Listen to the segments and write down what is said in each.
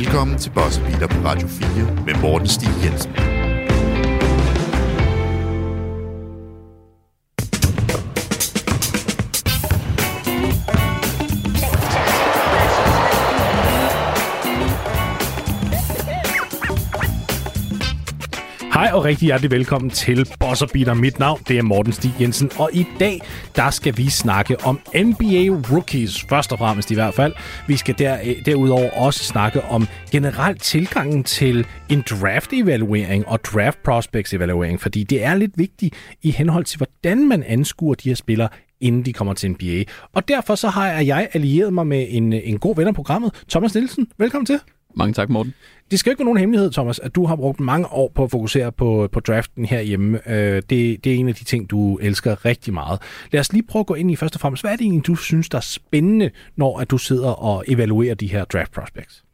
Velkommen til Boss Beater på Radio 4 med Morten Stig Jensen. Hej og rigtig hjertelig velkommen til Boss Beater. Mit navn det er Morten Stig Jensen, og i dag der skal vi snakke om NBA Rookies, først og fremmest i hvert fald. Vi skal der, øh, derudover også snakke om generelt tilgangen til en draft-evaluering og draft prospects-evaluering, fordi det er lidt vigtigt i henhold til, hvordan man anskuer de her spillere inden de kommer til NBA. Og derfor så har jeg allieret mig med en, øh, en god ven af programmet, Thomas Nielsen. Velkommen til. Mange tak, Morten. Det skal jo ikke være nogen hemmelighed, Thomas, at du har brugt mange år på at fokusere på, på draften herhjemme. Øh, det, det er en af de ting, du elsker rigtig meget. Lad os lige prøve at gå ind i først og fremmest. Hvad er det egentlig, du synes, der er spændende, når at du sidder og evaluerer de her draft prospects?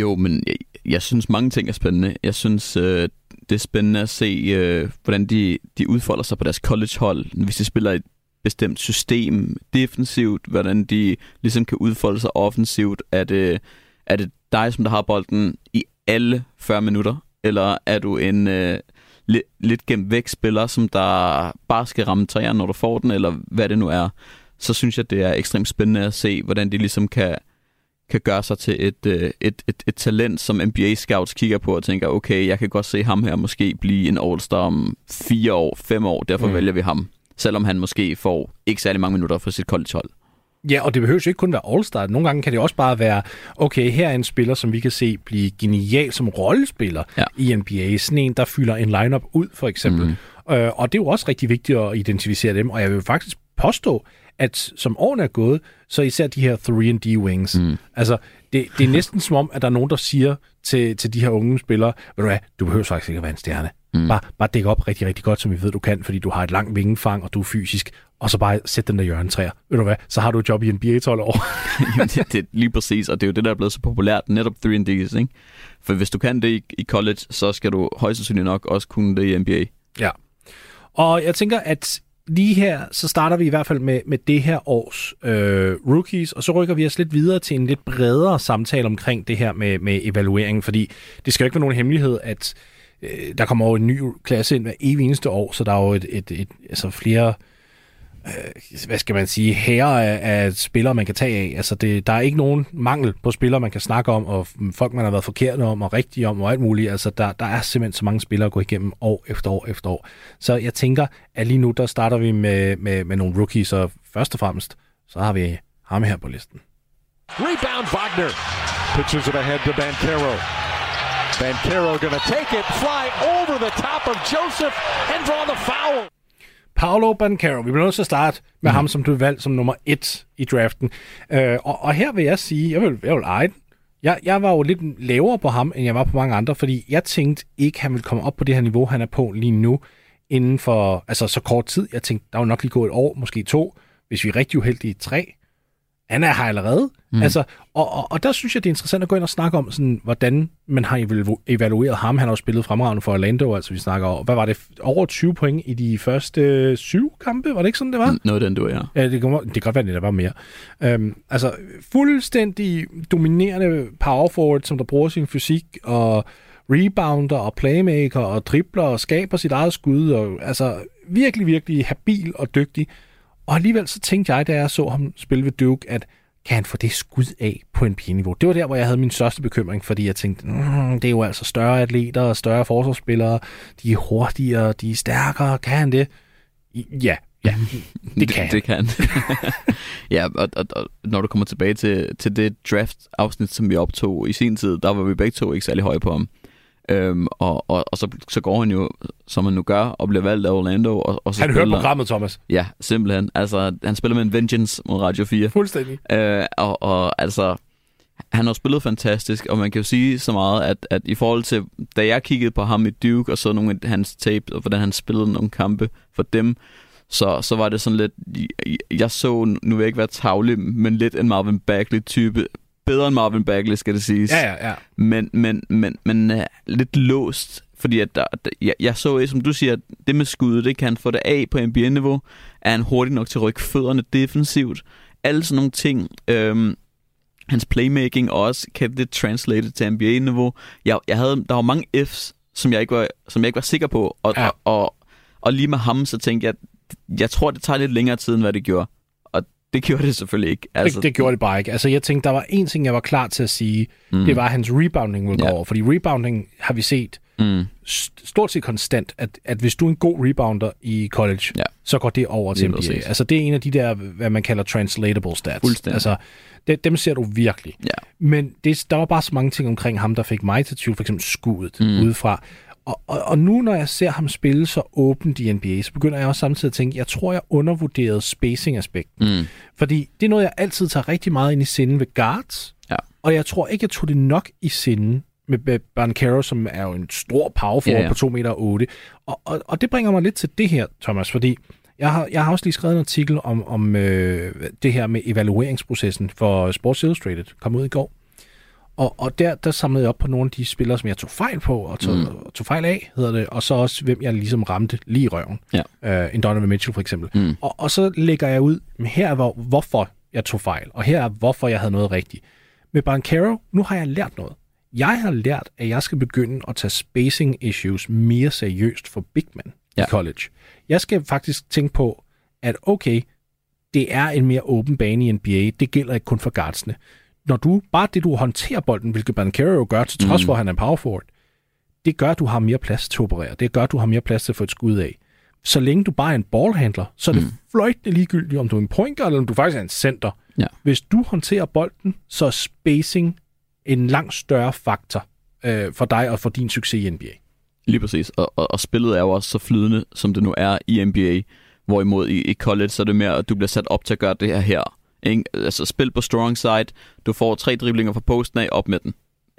Jo, men jeg, jeg synes, mange ting er spændende. Jeg synes, øh, det er spændende at se, øh, hvordan de, de udfolder sig på deres collegehold, hvis de spiller et bestemt system defensivt, hvordan de ligesom kan udfolde sig offensivt. Er det, er det dig, som der har bolden i alle 40 minutter? Eller er du en øh, lidt, lidt gemt væk spiller, som der bare skal ramme træerne, når du får den, eller hvad det nu er? Så synes jeg, det er ekstremt spændende at se, hvordan de ligesom kan, kan gøre sig til et, øh, et, et, et talent, som NBA-scouts kigger på og tænker, okay, jeg kan godt se ham her måske blive en All-Star om fire år, fem år, derfor mm. vælger vi ham. Selvom han måske får ikke særlig mange minutter for sit collegehold. Ja, og det behøver jo ikke kun være All-Star. Nogle gange kan det også bare være, okay, her er en spiller, som vi kan se blive genial som rollespiller ja. i NBA. Sådan en, der fylder en lineup ud, for eksempel. Mm. Øh, og det er jo også rigtig vigtigt at identificere dem, og jeg vil faktisk påstå, at som årene er gået, så især de her 3D wings. Mm. Altså, det, det er næsten som om, at der er nogen, der siger til, til de her unge spillere, ved du hvad, du behøver faktisk ikke at være en stjerne. Mm. Bare, bare dække op rigtig, rigtig godt, som vi ved, du kan, fordi du har et langt vingefang, og du er fysisk, og så bare sæt den der hjørnetræer. Ved du hvad, så har du et job i NBA 12 år. Jamen, det, det lige præcis, og det er jo det, der er blevet så populært, netop 3Ds, ikke? For hvis du kan det i, i college, så skal du højst sandsynligt nok også kunne det i NBA. Ja. Og jeg tænker, at lige her, så starter vi i hvert fald med, med det her års øh, rookies, og så rykker vi os lidt videre til en lidt bredere samtale omkring det her med, med evalueringen, fordi det skal jo ikke være nogen hemmelighed, at øh, der kommer over en ny klasse ind hver evig eneste år, så der er jo et, et, et, altså flere øh, hvad skal man sige, herre af, af spillere, man kan tage af. Altså, det, der er ikke nogen mangel på spillere, man kan snakke om, og folk, man har været forkert om, og rigtige om, og alt muligt. Altså, der, der er simpelthen så mange spillere at gå igennem år efter år efter år. Så jeg tænker, at lige nu, der starter vi med, med, med nogle rookies, og først og fremmest, så har vi ham her på listen. Rebound Wagner. Pitches it ahead to Bancaro. Bancaro gonna take it, fly over the top of Joseph, and draw the foul. Paolo Bancaro. Vi bliver nødt til at starte med mm. ham, som du valgte som nummer et i draften. Øh, og, og her vil jeg sige, jeg vil, jeg vil eje den. Jeg, jeg var jo lidt lavere på ham, end jeg var på mange andre, fordi jeg tænkte ikke, han ville komme op på det her niveau, han er på lige nu, inden for altså, så kort tid. Jeg tænkte, der var nok lige gået et år, måske to, hvis vi er rigtig uheldige, tre han er her allerede. Mm. Altså, og, og, og der synes jeg, det er interessant at gå ind og snakke om, sådan, hvordan man har evalueret ham. Han har jo spillet fremragende for Orlando, altså vi snakker over, hvad var det, over 20 point i de første øh, syv kampe? Var det ikke sådan, det var? Noget den du er. Ja, det kan, det kan godt være, det der var mere. Um, altså, fuldstændig dominerende power forward, som der bruger sin fysik og rebounder og playmaker og dribler og skaber sit eget skud. Og, altså, virkelig, virkelig habil og dygtig. Og alligevel så tænkte jeg, da jeg så ham spille ved Duke, at kan han få det skud af på en niveau? Det var der, hvor jeg havde min største bekymring, fordi jeg tænkte, mm, det er jo altså større atleter og større forsvarsspillere, de er hurtigere, de er stærkere, kan han det? Ja, ja, det kan det, det kan Ja, og, og, og når du kommer tilbage til, til det draft-afsnit, som vi optog i sin tid, der var vi begge to ikke særlig høje på ham. Øhm, og, og, og så, så går han jo, som han nu gør, og bliver valgt af Orlando. Og, og så han hører programmet, Thomas. Ja, simpelthen. Altså, han spiller med en vengeance mod Radio 4. Fuldstændig. Øh, og, og altså, han har spillet fantastisk, og man kan jo sige så meget, at, at i forhold til, da jeg kiggede på ham i Duke, og så nogle af hans tape, og hvordan han spillede nogle kampe for dem, så, så var det sådan lidt, jeg så, nu vil jeg ikke være tavlig, men lidt en Marvin Bagley-type, bedre end Marvin Bagley, skal det siges. Ja, ja, ja. Men, men, men, men uh, lidt låst, fordi at der, der, jeg, jeg så, som du siger, det med skuddet, det kan han få det af på NBA-niveau. Er han hurtig nok til at rykke fødderne defensivt? Alle sådan nogle ting. Øhm, hans playmaking også kan det translate til NBA-niveau. Jeg, jeg havde, der var mange F's, som jeg ikke var, som jeg ikke var sikker på, og, Ja. ja. og, og, og lige med ham, så tænkte jeg, jeg tror, det tager lidt længere tid, end hvad det gjorde. Det gjorde det selvfølgelig ikke. Altså, det, det gjorde det bare ikke. Altså, jeg tænkte, der var en ting, jeg var klar til at sige. Mm. Det var, at hans rebounding ville gå Ja. over. Fordi rebounding har vi set Mm, st- stort set konstant, at, at hvis du er en god rebounder i college, Ja. så går det over til NBA. Altså, det er en af de der, hvad man kalder translatable stats. Altså, det, dem ser du virkelig. ja. Men det, der var bare så mange ting omkring ham, der fik mig til tvivl, for eksempel skuddet. Mm. udefra. Og, og, og nu, når jeg ser ham spille så åbent i NBA, så begynder jeg også samtidig at tænke, jeg tror, jeg undervurderede spacing-aspekten. Mm, Fordi det er noget, jeg altid tager rigtig meget ind i sinden ved guards. Ja. Og jeg tror ikke, jeg tog det nok i sinden med, Bancaro, som er jo en stor power forward Ja, ja. på 2 meter 8. Og, og, og det bringer mig lidt til det her, Thomas, fordi jeg har, jeg har også lige skrevet en artikel om, om øh, det her med evalueringsprocessen for Sports Illustrated, kom ud i går. Og, og der, der samlede jeg op på nogle af de spillere, som jeg tog fejl på, og tog, mm. Tog fejl af, hedder det, og så også, hvem jeg ligesom ramte lige i røven. Ja. Uh, en Donovan Mitchell for eksempel. mm, Og, og så lægger jeg ud, men her er hvor, hvorfor jeg tog fejl, og her er hvorfor jeg havde noget rigtigt. Med Bancaro, nu har jeg lært noget. Jeg har lært, at jeg skal begynde at tage spacing issues mere seriøst for big ja. Ja. i college. Jeg skal faktisk tænke på, at okay, det er en mere åben bane i NBA. Det gælder ikke kun for guardsene. Når du, bare det du håndterer bolden, hvilket Bancaro jo gør, til trods mm. For, at han er power forward, det gør, at du har mere plads til at operere. Det gør, at du har mere plads til at få et skud af. Så længe du bare er en ballhandler, så er det mm. Fløjtende ligegyldigt, om du er en point guard, eller om du faktisk er en center. Ja. Hvis du håndterer bolden, så er spacing en langt større faktor øh, for dig og for din succes i NBA. Lige præcis. Og, og, og spillet er jo også så flydende, som det nu er i NBA. Hvorimod i, i college, så er det mere, at du bliver sat op til at gøre det her her. Ikke? Altså spil på strong side, du får tre driblinger fra posten af, op med den.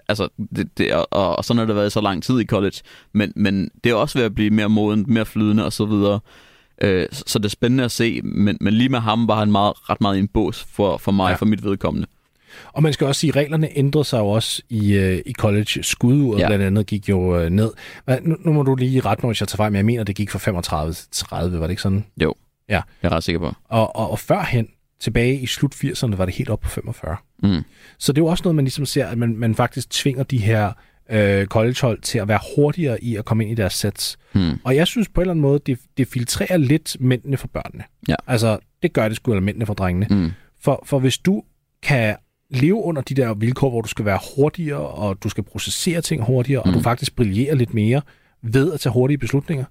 Altså, det, det, er- og, og sådan har det været så lang tid i college. Men, men det er også ved at blive mere modent, mere flydende og så videre. Øh, så det er spændende at se, men, men lige med ham var han meget, ret meget i en bås for, for mig, Ja. ja. for mit vedkommende. Og man skal også sige, at reglerne ændrede sig jo også i, øh, i college. Skuduret ja. Ja. blandt andet gik jo øh, ned. Nu, nu må du lige rette mig, hvis jeg tager fejl, men jeg mener, det gik fra 35 til 30, var det ikke sådan? Jeg er ret sikker på. Og, og, og førhen, tilbage i slut 80'erne, var det helt op på 45. Mm. Så det er jo også noget, man ligesom ser, at man, man faktisk tvinger de her øh, collegehold til at være hurtigere i at komme ind i deres sets. Mm. Og jeg synes på en eller anden måde, det, det filtrerer lidt mændene for børnene. Ja. Altså, det gør det sgu, eller mændene for drengene. Mm. For, for hvis du kan leve under de der vilkår, hvor du skal være hurtigere, og du skal processere ting hurtigere, mm. og du Mm. faktisk brillerer lidt mere ved at tage hurtige beslutninger,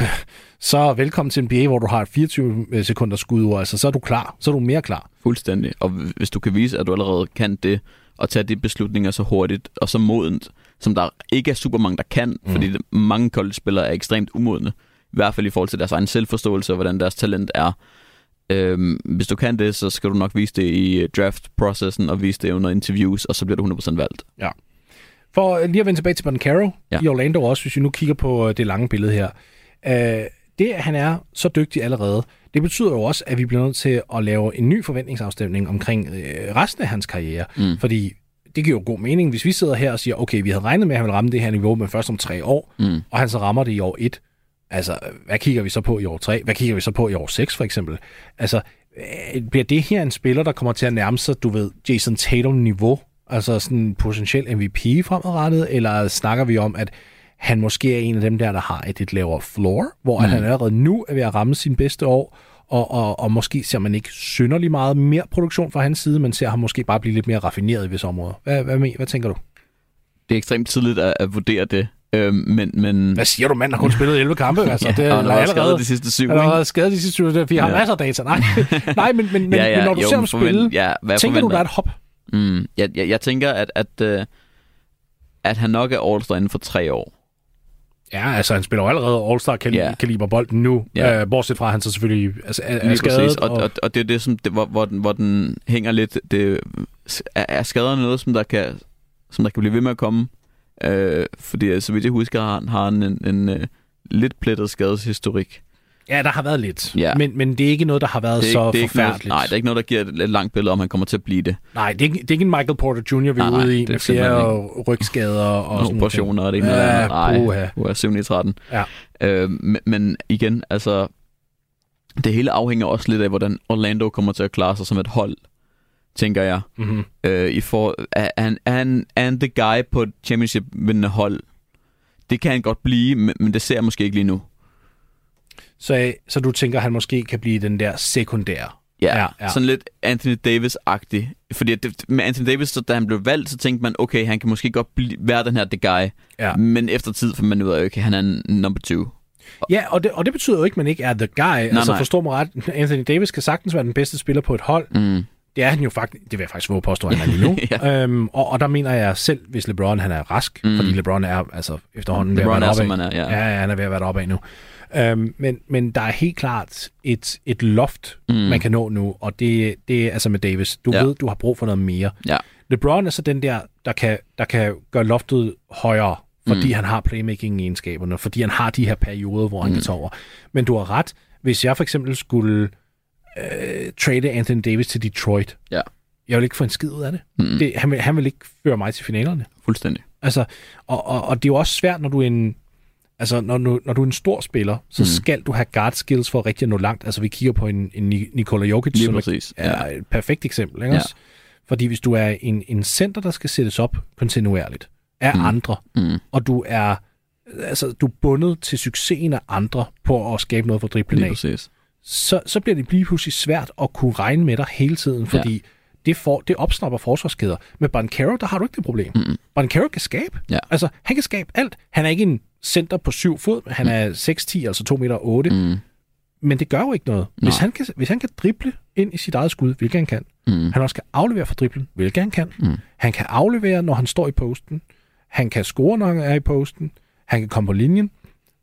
så velkommen til NBA, hvor du har et 24 sekunder skud, altså så er du klar. Så er du mere klar. Fuldstændig. Og hvis du kan vise, at du allerede kan det, og tage de beslutninger så hurtigt og så modent, som der ikke er super mange, der kan, mm. fordi mange college-spillere er ekstremt umodne. I hvert fald i forhold til deres egen selvforståelse og hvordan deres talent er. Øhm, hvis du kan det, så skal du nok vise det i draft-processen og vise det under interviews, og så bliver du 100% valgt. For lige at vende tilbage til Bancaro ja. Ja. i Orlando også, hvis vi nu kigger på øh, det lange billede her. Øh, det, at han er så dygtig allerede, det betyder jo også, at vi bliver nødt til at lave en ny forventningsafstemning omkring øh, resten af hans karriere. Mm. Fordi det giver jo god mening, hvis vi sidder her og siger, okay, vi havde regnet med, at han ville ramme det her niveau, men først om tre år, Mm. og han så rammer det i år et. Altså, hvad kigger vi så på i år 3? Hvad kigger vi så på i år 6, for eksempel? Altså, øh, bliver det her en spiller, der kommer til at nærme sig, du ved, Jason Tatum-niveau? Altså sådan potentiel MVP fremadrettet? Eller snakker vi om, at han måske er en af dem der, der har et lidt lavere floor, hvor mm. Han allerede nu er ved at ramme sin bedste år, og, og, og måske ser man ikke synderlig meget mere produktion fra hans side, men ser ham måske bare blive lidt mere raffineret i visse områder. Hvad, hvad, hvad, hvad tænker du? Det er ekstremt tidligt at, at vurdere det. Øhm, men, men Hvad siger du, mand? har kun spillet 11 kampe. Altså, ja, det og er han har allerede, de sidste syv, han har skadet de sidste 20 år. Vi har Ja. masser af data. Nej, Nej men, men, men, ja, ja, men når du jo, ser ham spille, ja, hvad tænker du, forventer- der er et hop? Mm, jeg, jeg, jeg tænker, at, at, øh, at han nok er All-Star inden for tre år. Ja, altså han spiller jo allerede All-Star-kaliber bolden nu, Ja. uh, bortset fra, at han så selvfølgelig altså, er, er skadet. præcis. Og, og, og det er det, som, det, hvor, hvor, den, hvor den hænger lidt. Det, er, er skader noget, som der kan, som der kan blive ved med at komme? Øh, fordi øh, så vidt jeg husker, har han, har han en, en, en lidt plettet skadeshistorik. Ja, der har været lidt. Ja. Men, men det er ikke noget, der har været Det er, så det er ikke noget, forfærdeligt. nej, det er ikke noget, der giver et langt billede, om han kommer til at blive det. Nej, det er, ikke, det er ikke en Michael Porter Jr., vi er Nej, nej, ude i, det er med flere rygskader og, Og sådan nogle operationer og det ene eller andet. Nej, er 7 i 13. Ja. Øh, men, men igen, altså, det hele afhænger også lidt af, hvordan Orlando kommer til at klare sig som et hold. tænker jeg. Mm-hmm. Øh, i for, er, er, er, han, er han the guy på et championship-vindende hold? Det kan han godt blive, men, men det ser jeg måske ikke lige nu. Så, så du tænker, at han måske kan blive den der sekundære? Ja, Ja, ja, sådan lidt Anthony Davis-agtig. Fordi det, med Anthony Davis, så da han blev valgt, så tænkte man, okay, han kan måske godt blive, være den her the guy. Ja. Men efter tid fandt man ud af, okay, han er en number two. Ja, og det, og det betyder jo ikke, at man ikke er the guy. Nej, altså nej. forstå mig ret, Anthony Davis kan sagtens være den bedste spiller på et hold. Mm. Det er han jo faktisk, det vil jeg faktisk våge påstå, at han er lige nu. Ja. øhm, og, og der mener jeg selv, hvis LeBron han er rask, mm. Fordi LeBron er altså efterhånden ved at LeBron være er, deroppe er, ja. Ja, ja, han er ved at være deroppe af nu. Øhm, men, men der er helt klart et, et loft. Mm. man kan nå nu, og det, det er altså med Davis. Du Ja. ved, du har brug for noget mere. Ja. LeBron er så den der, der kan, der kan gøre loftet højere, fordi Mm. han har playmaking-egenskaberne, fordi han har de her perioder, hvor han Mm. kan tage over. Men du har ret. Hvis jeg for eksempel skulle øh, trade Anthony Davis til Detroit, Ja. jeg vil ikke få en skid ud af det. Mm. det han, vil, han vil ikke føre mig til finalerne. Fuldstændig. Altså, og, og, og det er jo også svært, når du er en, altså, når, du, når du er en stor spiller, så mm. Skal du have guard skills for rigtig at nå langt. Altså, vi kigger på en, en Ni- Nikola Jokic, Lige som er, præcis. er et perfekt eksempel. Ikke Ja. også? Fordi hvis du er en, en center, der skal sættes op kontinuerligt af mm. Andre, Mm. og du er, altså, du er bundet til succesen af andre på at skabe noget for driblen af, præcis. Så, så bliver det lige pludselig svært at kunne regne med dig hele tiden, fordi ja. det, for, det opsnapper forsvarskæder. Med Bancaro, der har du ikke det problem. Mm. Bancaro kan skabe. Ja. Altså, han kan skabe alt. Han er ikke en center på syv fod, han er 6'10, altså 2 meter 8, mm. Mm. men det gør jo ikke noget. Hvis han, kan, hvis han kan drible ind i sit eget skud, hvilket han kan, Mm. han også kan aflevere for driblen, hvilket han kan, Mm. han kan aflevere, når han står i posten, han kan score, når han er i posten, han kan komme på linjen.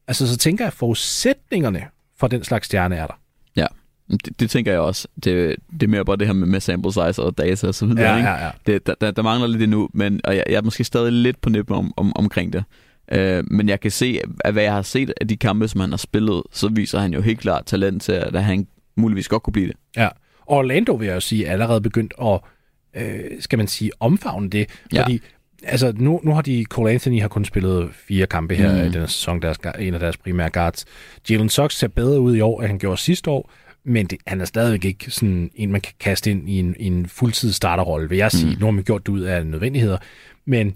Altså, så tænker jeg, at forudsætningerne for den slags stjerne er der. Det, det tænker jeg også. Det, det er mere bare det her med, med sample size og data og så videre. Ja, ikke? ja, ja. Det, der, der, der mangler lidt endnu, men, og jeg, jeg er måske stadig lidt på nippen om, om, omkring det. Øh, men jeg kan se, at hvad jeg har set af de kampe, som han har spillet, så viser han jo helt klart talent til, at han muligvis godt kunne blive det. Ja, og Orlando vil jeg jo sige, er allerede begyndt at, øh, skal man sige, omfavne det. Ja. Fordi, altså, nu, nu har de, Cole Anthony har kun spillet fire kampe her Mm. i den sæson, deres, en af deres primære guards. Jalen Suggs ser bedre ud i år, end han gjorde sidste år, men det, han er stadigvæk ikke sådan en, man kan kaste ind i en, i en fuldtids starterrolle, vil jeg sige. Mm. Nu har man gjort det ud af nødvendigheder, men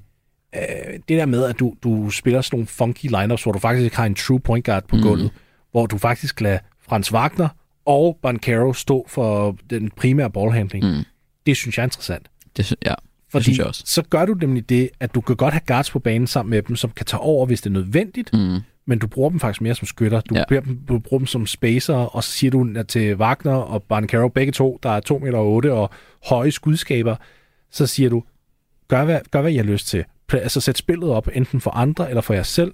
øh, det der med, at du, du spiller sådan nogle funky lineups, hvor du faktisk ikke har en true point guard på Mm. gulvet, hvor du faktisk lader Frans Wagner og Bancaro stå for den primære ballhandling. Mm. Det synes jeg er interessant. Det, ja, Fordi synes jeg også. så gør du nemlig det, at du kan godt have guards på banen sammen med dem, som kan tage over, hvis det er nødvendigt, mm. men du bruger dem faktisk mere som skytter. Du, Ja. dem, du bruger dem som spacer, og så siger du til Wagner og Bancaro, begge to, der er 2 meter 8 og høje skudskaber, så siger du, gør hvad, gør hvad I har lyst til. Altså sæt spillet op, enten for andre eller for jer selv,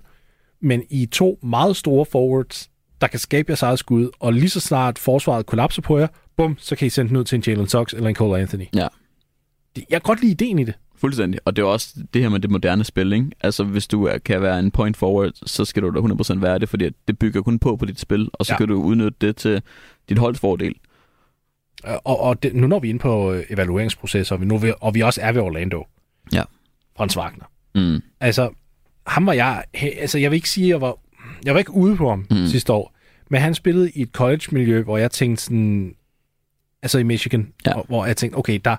men I to meget store forwards, der kan skabe jeres eget skud, og lige så snart forsvaret kollapser på jer, bum, så kan I sende den ud til en Jalen Suggs eller en Cole Anthony. Ja. Jeg kan godt lide ideen i det. Fuldstændig. Og det er også det her med det moderne spil, ikke? Altså, hvis du er, kan være en point forward, så skal du da 100% være det, fordi det bygger kun på på dit spil, og så Ja. kan du udnytte det til dit holds fordel. Og, og det, nu når vi er inde på øh, evalueringsprocesser, og vi, nu, ved- og vi også er ved Orlando. Ja. Frans Wagner. Mm. Altså, ham var jeg... Altså, jeg vil ikke sige, at jeg var... Jeg var ikke ude på ham mm. sidste år. Men han spillede i et college-miljø, hvor jeg tænkte sådan... Altså i Michigan, Ja. hvor, hvor jeg tænkte, okay, der,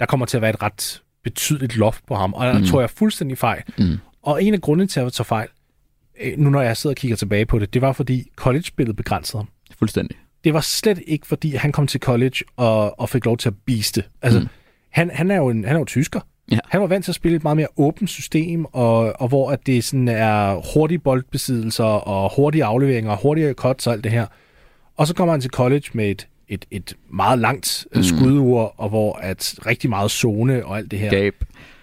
der kommer til at være et ret betydeligt loft på ham. Og der Mm. tror jeg fuldstændig fejl. Mm. Og en af grundene til at tage fejl, øh, nu når jeg sidder og kigger tilbage på det, det var fordi college-spillet begrænsede ham. Fuldstændig. Det var slet ikke fordi, han kom til college og, og fik lov til at biste. Altså, mm. han, han, er jo en, han er jo tysker. Ja. Han var vant til at spille et meget mere åbent system, og, og hvor at det sådan er hurtige boldbesiddelser og hurtige afleveringer og hurtige cuts og alt det her. Og så kommer han til college med et, et, et meget langt Mm. mm. skudur, og hvor at rigtig meget zone og alt det her. Gab.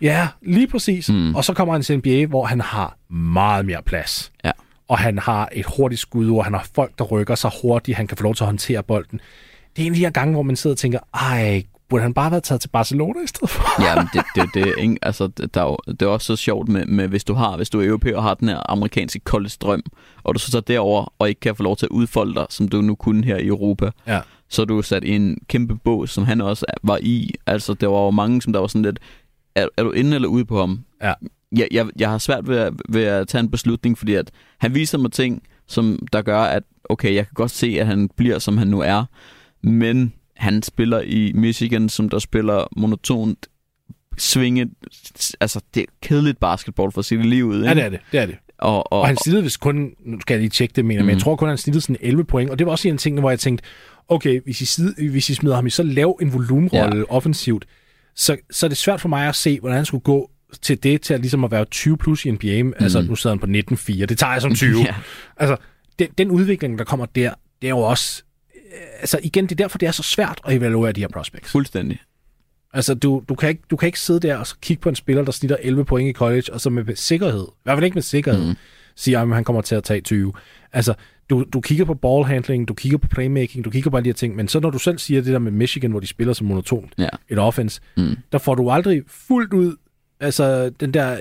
Ja, lige præcis. Mm. Og så kommer han til NBA, hvor han har meget mere plads. Ja. Og han har et hurtigt skud, han har folk, der rykker sig hurtigt, han kan få lov til at håndtere bolden. Det er en af de her gange, hvor man sidder og tænker, ej, burde han bare have været taget til Barcelona i stedet for? Ja, men det, det, det, er ikke, altså, det, der er jo, det er også så sjovt med, med, hvis du har, hvis du er europæer og har den her amerikanske kolde drøm, og du så tager derover og ikke kan få lov til at udfolde dig, som du nu kunne her i Europa, Ja. Så er du sat i en kæmpe bås, som han også var i. Altså, der var jo mange, som der var sådan lidt, er, er du inde eller ude på ham? Ja. Jeg, jeg, jeg har svært ved at, ved at tage en beslutning, fordi at han viser mig ting, som der gør, at okay, jeg kan godt se, at han bliver, som han nu er, men han spiller i Michigan, som der spiller monotont svinge. Altså, det er kedeligt basketball for det lige ud. Ikke? Ja, det er det. det, er det. Og, og, Og han snittede vist kun, nu skal jeg lige tjekke det, mener, mm. men jeg Mhm. tror kun, han snittede sådan 11 point, og det var også en tingene, hvor jeg tænkte, okay, hvis I, sid, hvis I smider ham i så lav en volumenrolle ja. offensivt, så, så er det svært for mig at se, hvordan han skulle gå til det, til at, ligesom at være 20 plus i NBA. Mm. Altså, nu sidder han på 19-4. Det tager jeg som 20. Ja. Altså, den, den udvikling, der kommer der, det er jo også... øh, Altså, igen, det er derfor, det er så svært at evaluere de her prospects. Fuldstændig. Altså, du, du, kan ikke, du kan ikke sidde der og så kigge på en spiller, der snitter 11 point i college, og så med sikkerhed, i hvert fald ikke med sikkerhed, mm. Sige, at han kommer til at tage 20. Altså, du, du kigger på ballhandling, du kigger på playmaking, du kigger på alle de her ting, men så når du selv siger det der med Michigan, hvor de spiller så monotont, Ja. et offense, Mm. der får du aldrig fuldt ud altså den der,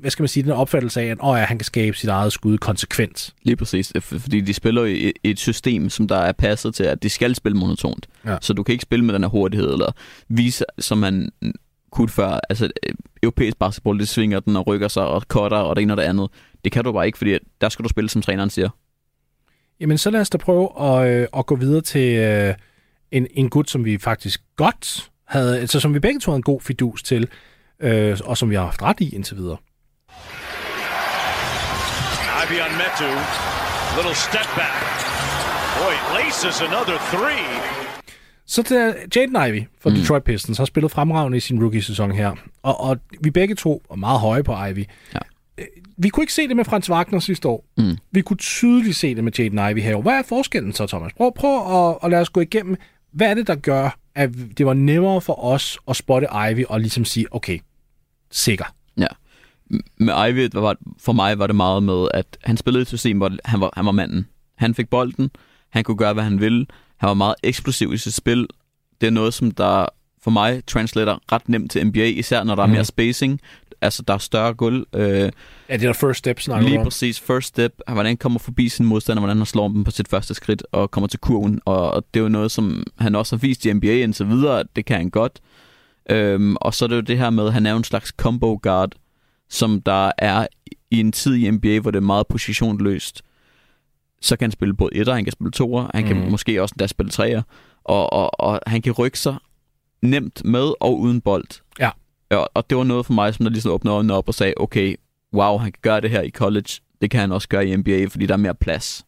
hvad skal man sige, den opfattelse af, at åh ja, han kan skabe sit eget skud konsekvent. Lige præcis, fordi de spiller i et system, som der er passet til, at de skal spille monotont. Ja. Så du kan ikke spille med den her hurtighed, eller vise, som man kunne før. Altså, europæisk basketball, det svinger den og rykker sig og cutter og det ene og det andet. Det kan du bare ikke, fordi der skal du spille, som træneren siger. Jamen, så lad os da prøve at, øh, at gå videre til øh, en, en gut, som vi faktisk godt havde, altså som vi begge to havde en god fidus til, øh, og som vi har haft ret i indtil videre. Ivy on Metu. Little step back. Boy, laces another three. Så til Jaden Ivey fra mm. Detroit Pistons har spillet fremragende i sin rookie-sæson her. Og, og vi begge to er meget høje på Ivy. Ja. Vi kunne ikke se det med Frans Wagner sidste år. Mm. Vi kunne tydeligt se det med Jaden Ivey her. Hvad er forskellen så, Thomas? Prøv, prøv at, at lade os gå igennem. Hvad er det, der gør, at det var nemmere for os at spotte Ivy og ligesom sige, okay, sikker. Ja. Med Ivy, var, for mig var det meget med, at han spillede i et system, hvor han var, han var manden. Han fik bolden, han kunne gøre, hvad han ville. Han var meget eksplosiv i sit spil. Det er noget, som der for mig translater ret nemt til NBA, især når der er mere spacing. Altså, der er større gulv. Øh, Ja, det er first step, snakker Lige om. præcis. First step. Hvordan han kommer forbi sin modstander, hvordan han slår dem på sit første skridt og kommer til kurven. Og, og det er jo noget, som han også har vist i NBA indtil videre, at det kan han godt. Øhm, og så er det jo det her med, at han er jo en slags combo guard, som der er i en tid i NBA, hvor det er meget positionløst. Så kan han spille både etter, han kan spille toer, han kan Mhm. måske også endda spille treer. Og, og, og han kan rykke sig nemt med og uden bold. Ja. Og, og det var noget for mig, som der ligesom åbnede øjnene op og sagde, okay, wow, han kan gøre det her i college. Det kan han også gøre i NBA, fordi der er mere plads.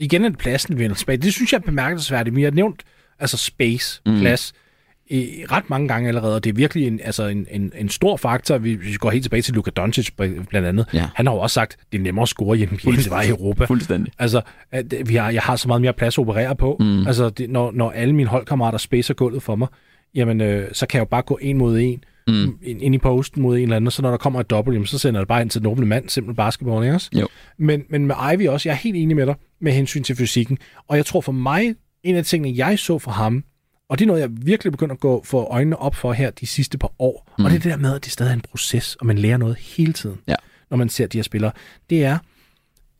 Igen er det pladsen, vi tilbage. Det synes jeg er bemærkelsesværdigt. Vi har nævnt altså space, Mm. plads, i ret mange gange allerede, og det er virkelig en, altså en, en, en stor faktor. Vi, vi går helt tilbage til Luka Doncic blandt andet. Ja. Han har jo også sagt, det er nemmere at score i NBA, end det var i Europa. Fuldstændig. Altså, at vi har, jeg har så meget mere plads at operere på. Mm. Altså, det, når, når alle mine holdkammerater spacer gulvet for mig, jamen, øh, så kan jeg jo bare gå en mod en, Mm. ind, i posten mod en eller anden, og så når der kommer et dobbelt, jamen, så sender det bare ind til den åbne mand, simpel basketball, ikke også? Jo. Men, men med Ivy også, jeg er helt enig med dig med hensyn til fysikken, og jeg tror for mig, en af tingene, jeg så for ham, og det er noget, jeg virkelig begynder at gå for øjnene op for her de sidste par år, mm. og det er det der med, at det stadig er en proces, og man lærer noget hele tiden, Ja. når man ser de her spillere, det er,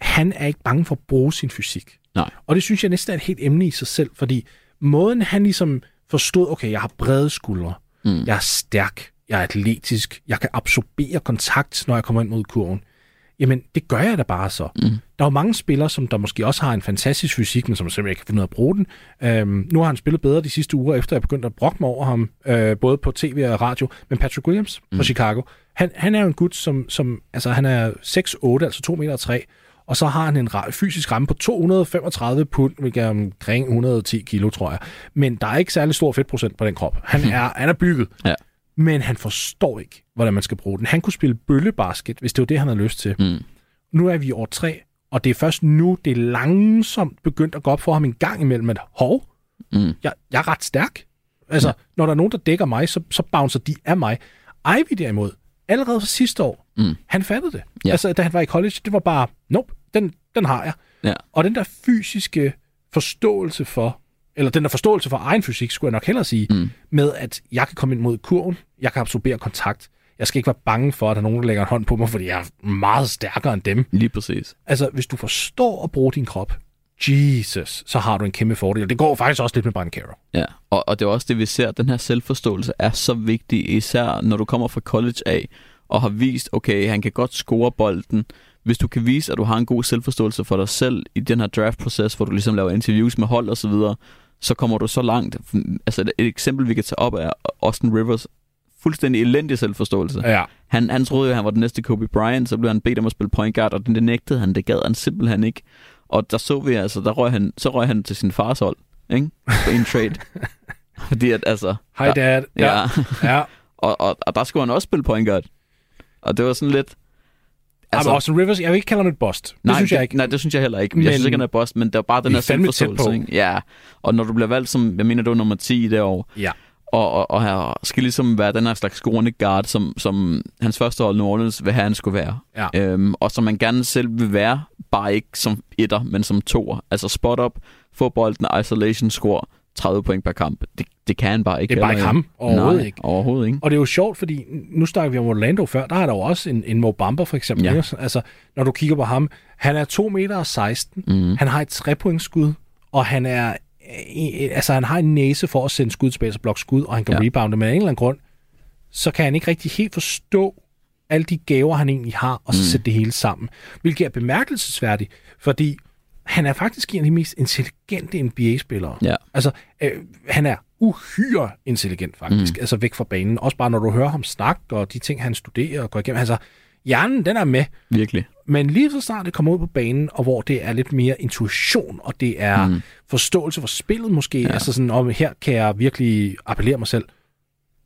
han er ikke bange for at bruge sin fysik. Nej. Og det synes jeg næsten er et helt emne i sig selv, fordi måden han ligesom forstod, okay, jeg har brede skuldre, Mm. jeg er stærk, jeg er atletisk, jeg kan absorbere kontakt, når jeg kommer ind mod kurven. Jamen, det gør jeg da bare så. Mm. Der er jo mange spillere, som der måske også har en fantastisk fysik, men som simpelthen ikke kan finde ud af at bruge den. Øhm, nu har han spillet bedre de sidste uger, efter jeg begyndte at brokke mig over ham, øh, både på tv og radio. Men Patrick Williams fra Mm. Chicago, han, han er jo en gut, som, som altså han er 6'8, altså 2 meter 3, og så har han en fysisk ramme på 235 pund, hvilket er omkring 110 kilo, tror jeg. Men der er ikke særlig stor fedtprocent på den krop. Han er, han er bygget. Ja. Men han forstår ikke, hvordan man skal bruge den. Han kunne spille bøllebasket, hvis det var det, han havde lyst til. Mm. Nu er vi i år tre, og det er først nu, det er langsomt begyndt at gå op for ham en gang imellem, at hov, Mm. jeg, jeg er ret stærk. Altså, ja. når der er nogen, der dækker mig, så, så bouncer de af mig. Ivy derimod, allerede fra sidste år, Mm. han fattede det. Ja. Altså, da han var i college, det var bare, nope, den, den har jeg. Ja. Og den der fysiske forståelse for, eller den der forståelse for egen fysik, skulle jeg nok hellere sige, Mm. med at jeg kan komme ind mod kurven, jeg kan absorbere kontakt, jeg skal ikke være bange for, at der er nogen, der lægger en hånd på mig, fordi jeg er meget stærkere end dem. Lige præcis. Altså, hvis du forstår at bruge din krop, Jesus, så har du en kæmpe fordel. Det går faktisk også lidt med Brian Caro. Ja, og, og det er også det, vi ser. Den her selvforståelse er så vigtig, især når du kommer fra college af og har vist, okay, han kan godt score bolden. Hvis du kan vise, at du har en god selvforståelse for dig selv i den her draft-proces, hvor du ligesom laver interviews med hold og så videre, så kommer du så langt. Altså et eksempel, vi kan tage op, er Austin Rivers fuldstændig elendig selvforståelse. Ja. Han, han troede jo, han var den næste Kobe Bryant, så blev han bedt om at spille point guard, og det nægtede han. Det gad han simpelthen ikke. Og der så vi altså, der røg han, så røg han til sin fars hold, ikke? På en trade. Fordi at, altså... Hej dad. Ja. ja. og, og, og, der skulle han også spille point guard. Og det var sådan lidt... Altså, Austin Rivers, jeg vil ikke kalde ham et bust. Det nej, synes jeg ikke. Nej, det synes jeg heller ikke. Men- jeg synes ikke, han er boss, men det er bare den her er selvforståelse. Ikke? Ja, og når du bliver valgt som, jeg mener, det var nummer 10 i det år, Ja. og, og, og her skal ligesom være den her slags scorende guard, som, som hans første hold New Orleans vil have, han skulle være. Ja. Øhm, og som man gerne selv vil være, bare ikke som etter, men som toer. Altså spot up, få bolden, isolation score, 30 point per kamp. Det, det kan han bare ikke. Det er bare ikke ham. Overhovedet Nej, ikke. overhovedet ikke. Og det er jo sjovt, fordi nu snakker vi om Orlando før, der er der jo også en, en Mo Bamba for eksempel. Ja. Altså, når du kigger på ham, han er 2 meter og 16, Mm. han har et trepointsskud, og han er altså han har en næse for at sende skud tilbage og blokke skud, og han kan ja. rebounde, men af en eller anden grund, så kan han ikke rigtig helt forstå alle de gaver, han egentlig har, og så Mm. sætte det hele sammen. Hvilket er bemærkelsesværdigt, fordi han er faktisk en af de mest intelligente NBA-spillere. Ja. Altså, øh, han er uhyre intelligent faktisk, mm. altså væk fra banen. Også bare når du hører ham snakke, og de ting, han studerer og går igennem. Altså, hjernen, den er med, Virkelig. men lige så snart det kommer ud på banen, og hvor det er lidt mere intuition, og det er Mm. forståelse for spillet måske, ja. altså sådan, om her kan jeg virkelig appellere mig selv,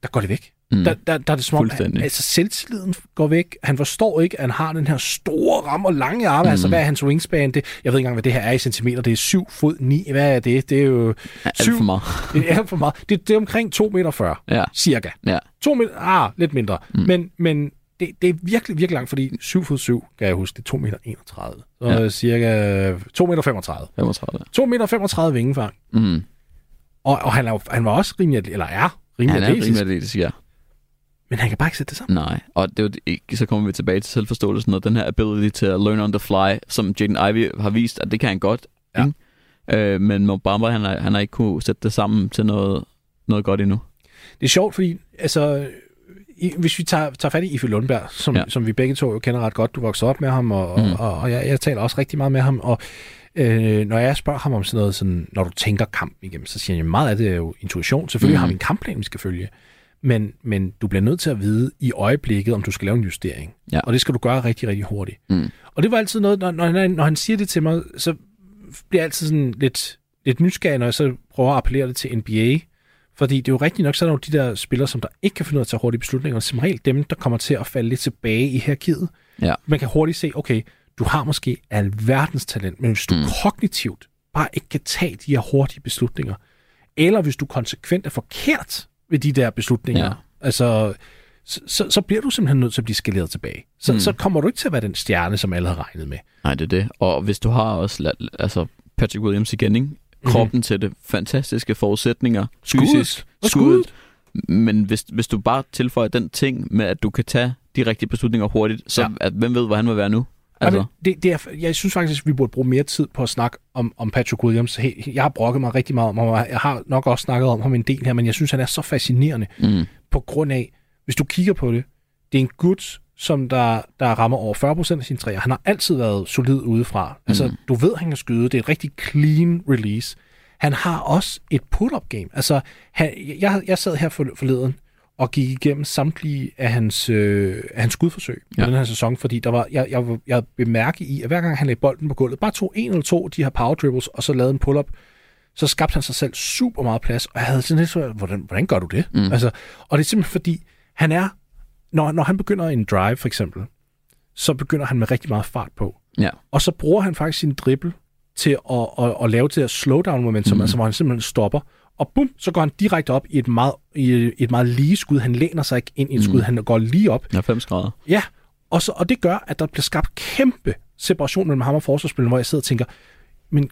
der går det væk. Mm. Der, der, der er det som om, Fuldstændig. altså selvtilliden går væk. Han forstår ikke, at han har den her store ram og lange arme. Mm. Altså, hvad er hans wingspan? Det, jeg ved ikke engang, hvad det her er i centimeter. Det er 7 fod 9. Hvad er det? Det er jo Alt syv- for meget. det er alt for meget. Det, det er omkring 2 meter 40, Ja. cirka. Ja. 2 meter, ah, lidt mindre. Mm. Men, men det, det er virkelig, virkelig langt, fordi 7 fod 7, kan jeg huske, det er 2 meter 31. Så Ja. ja. cirka 2 meter 35. 35. 2 meter 35 vingefang. Mm. Og, og han, er, han var også rimelig, eller er rimelig Han er atletisk, rimelig atletisk, ja. Men han kan bare ikke sætte det sammen. Nej, og det jo det- så kommer vi tilbage til selvforståelsen og den her ability til at learn on the fly, som Jaden Ivey har vist, at det kan han godt. Ja. Ikke? Øh, men Mo Bamba, han har, han har ikke kunne sætte det sammen til noget, noget godt endnu. Det er sjovt, fordi altså, i, hvis vi tager, tager fat i Ife Lundberg, som, Ja. som vi begge to jo kender ret godt, du voksede op med ham, og, Mm. og, og jeg, jeg taler også rigtig meget med ham, og øh, når jeg spørger ham om sådan noget, sådan, når du tænker kamp igennem, så siger jeg, meget af det er jo intuition. Selvfølgelig mm. har vi en kampplan, vi skal følge, men, men du bliver nødt til at vide i øjeblikket, om du skal lave en justering. Ja. Og det skal du gøre rigtig, rigtig hurtigt. Mm. Og det var altid noget, når, når, han, når han siger det til mig, så bliver jeg altid sådan lidt, lidt nysgerrig, når jeg så prøver at appellere det til NBA. Fordi det er jo rigtigt nok, så er der jo de der spillere, som der ikke kan finde ud af at tage hurtige beslutninger, og som regel dem, der kommer til at falde lidt tilbage i hierarkiet. Ja. Man kan hurtigt se, okay, du har måske alverdens talent, men hvis du Mm. kognitivt bare ikke kan tage de her hurtige beslutninger, eller hvis du konsekvent er forkert ved de der beslutninger, Ja. altså, så, så, bliver du simpelthen nødt til at blive skaleret tilbage. Så, Mm. så kommer du ikke til at være den stjerne, som alle havde regnet med. Nej, det er det. Og hvis du har også altså Patrick Williams igen, ikke? kroppen mm. til det, fantastiske forudsætninger, Skuddet. fysisk, skuddet. Men hvis, hvis du bare tilføjer den ting med, at du kan tage de rigtige beslutninger hurtigt, så Ja. at, hvem ved, hvor han vil være nu? Altså. Altså, Det, det er, jeg synes faktisk, at vi burde bruge mere tid på at snakke om, om Patrick Williams. Jeg har brokket mig rigtig meget om ham, og jeg har nok også snakket om ham en del her, men jeg synes, han er så fascinerende mm, på grund af, hvis du kigger på det, det er en gut, som der, der rammer over 40% af sine træer. Han har altid været solid udefra. Altså, Mm. du ved, han kan skyde. Det er et rigtig clean release. Han har også et put-up game. Altså, han, jeg, jeg sad her for, forleden og gik igennem samtlige af hans, øh, af hans skudforsøg ja. I den her sæson, fordi der var, jeg, jeg, jeg bemærke i, at hver gang han lagde bolden på gulvet, bare tog en eller to af de her power dribbles, og så lavede en pull-up, så skabte han sig selv super meget plads, og jeg havde sådan lidt så, hvordan, hvordan gør du det? Mm. Altså, og det er simpelthen fordi, han er, når, når han begynder en drive for eksempel, så begynder han med rigtig meget fart på. ja. Og så bruger han faktisk sin dribbel til at, at, at lave det her slowdown momentum, mm. altså hvor han simpelthen stopper, og bum, så går han direkte op i et meget, i et meget lige skud. Han læner sig ikke ind i et Mhm. skud, han går lige op. ja, 5 grader. Ja, og, så, og det gør, at der bliver skabt kæmpe separation mellem ham og forsvarsspilleren, hvor jeg sidder og tænker, men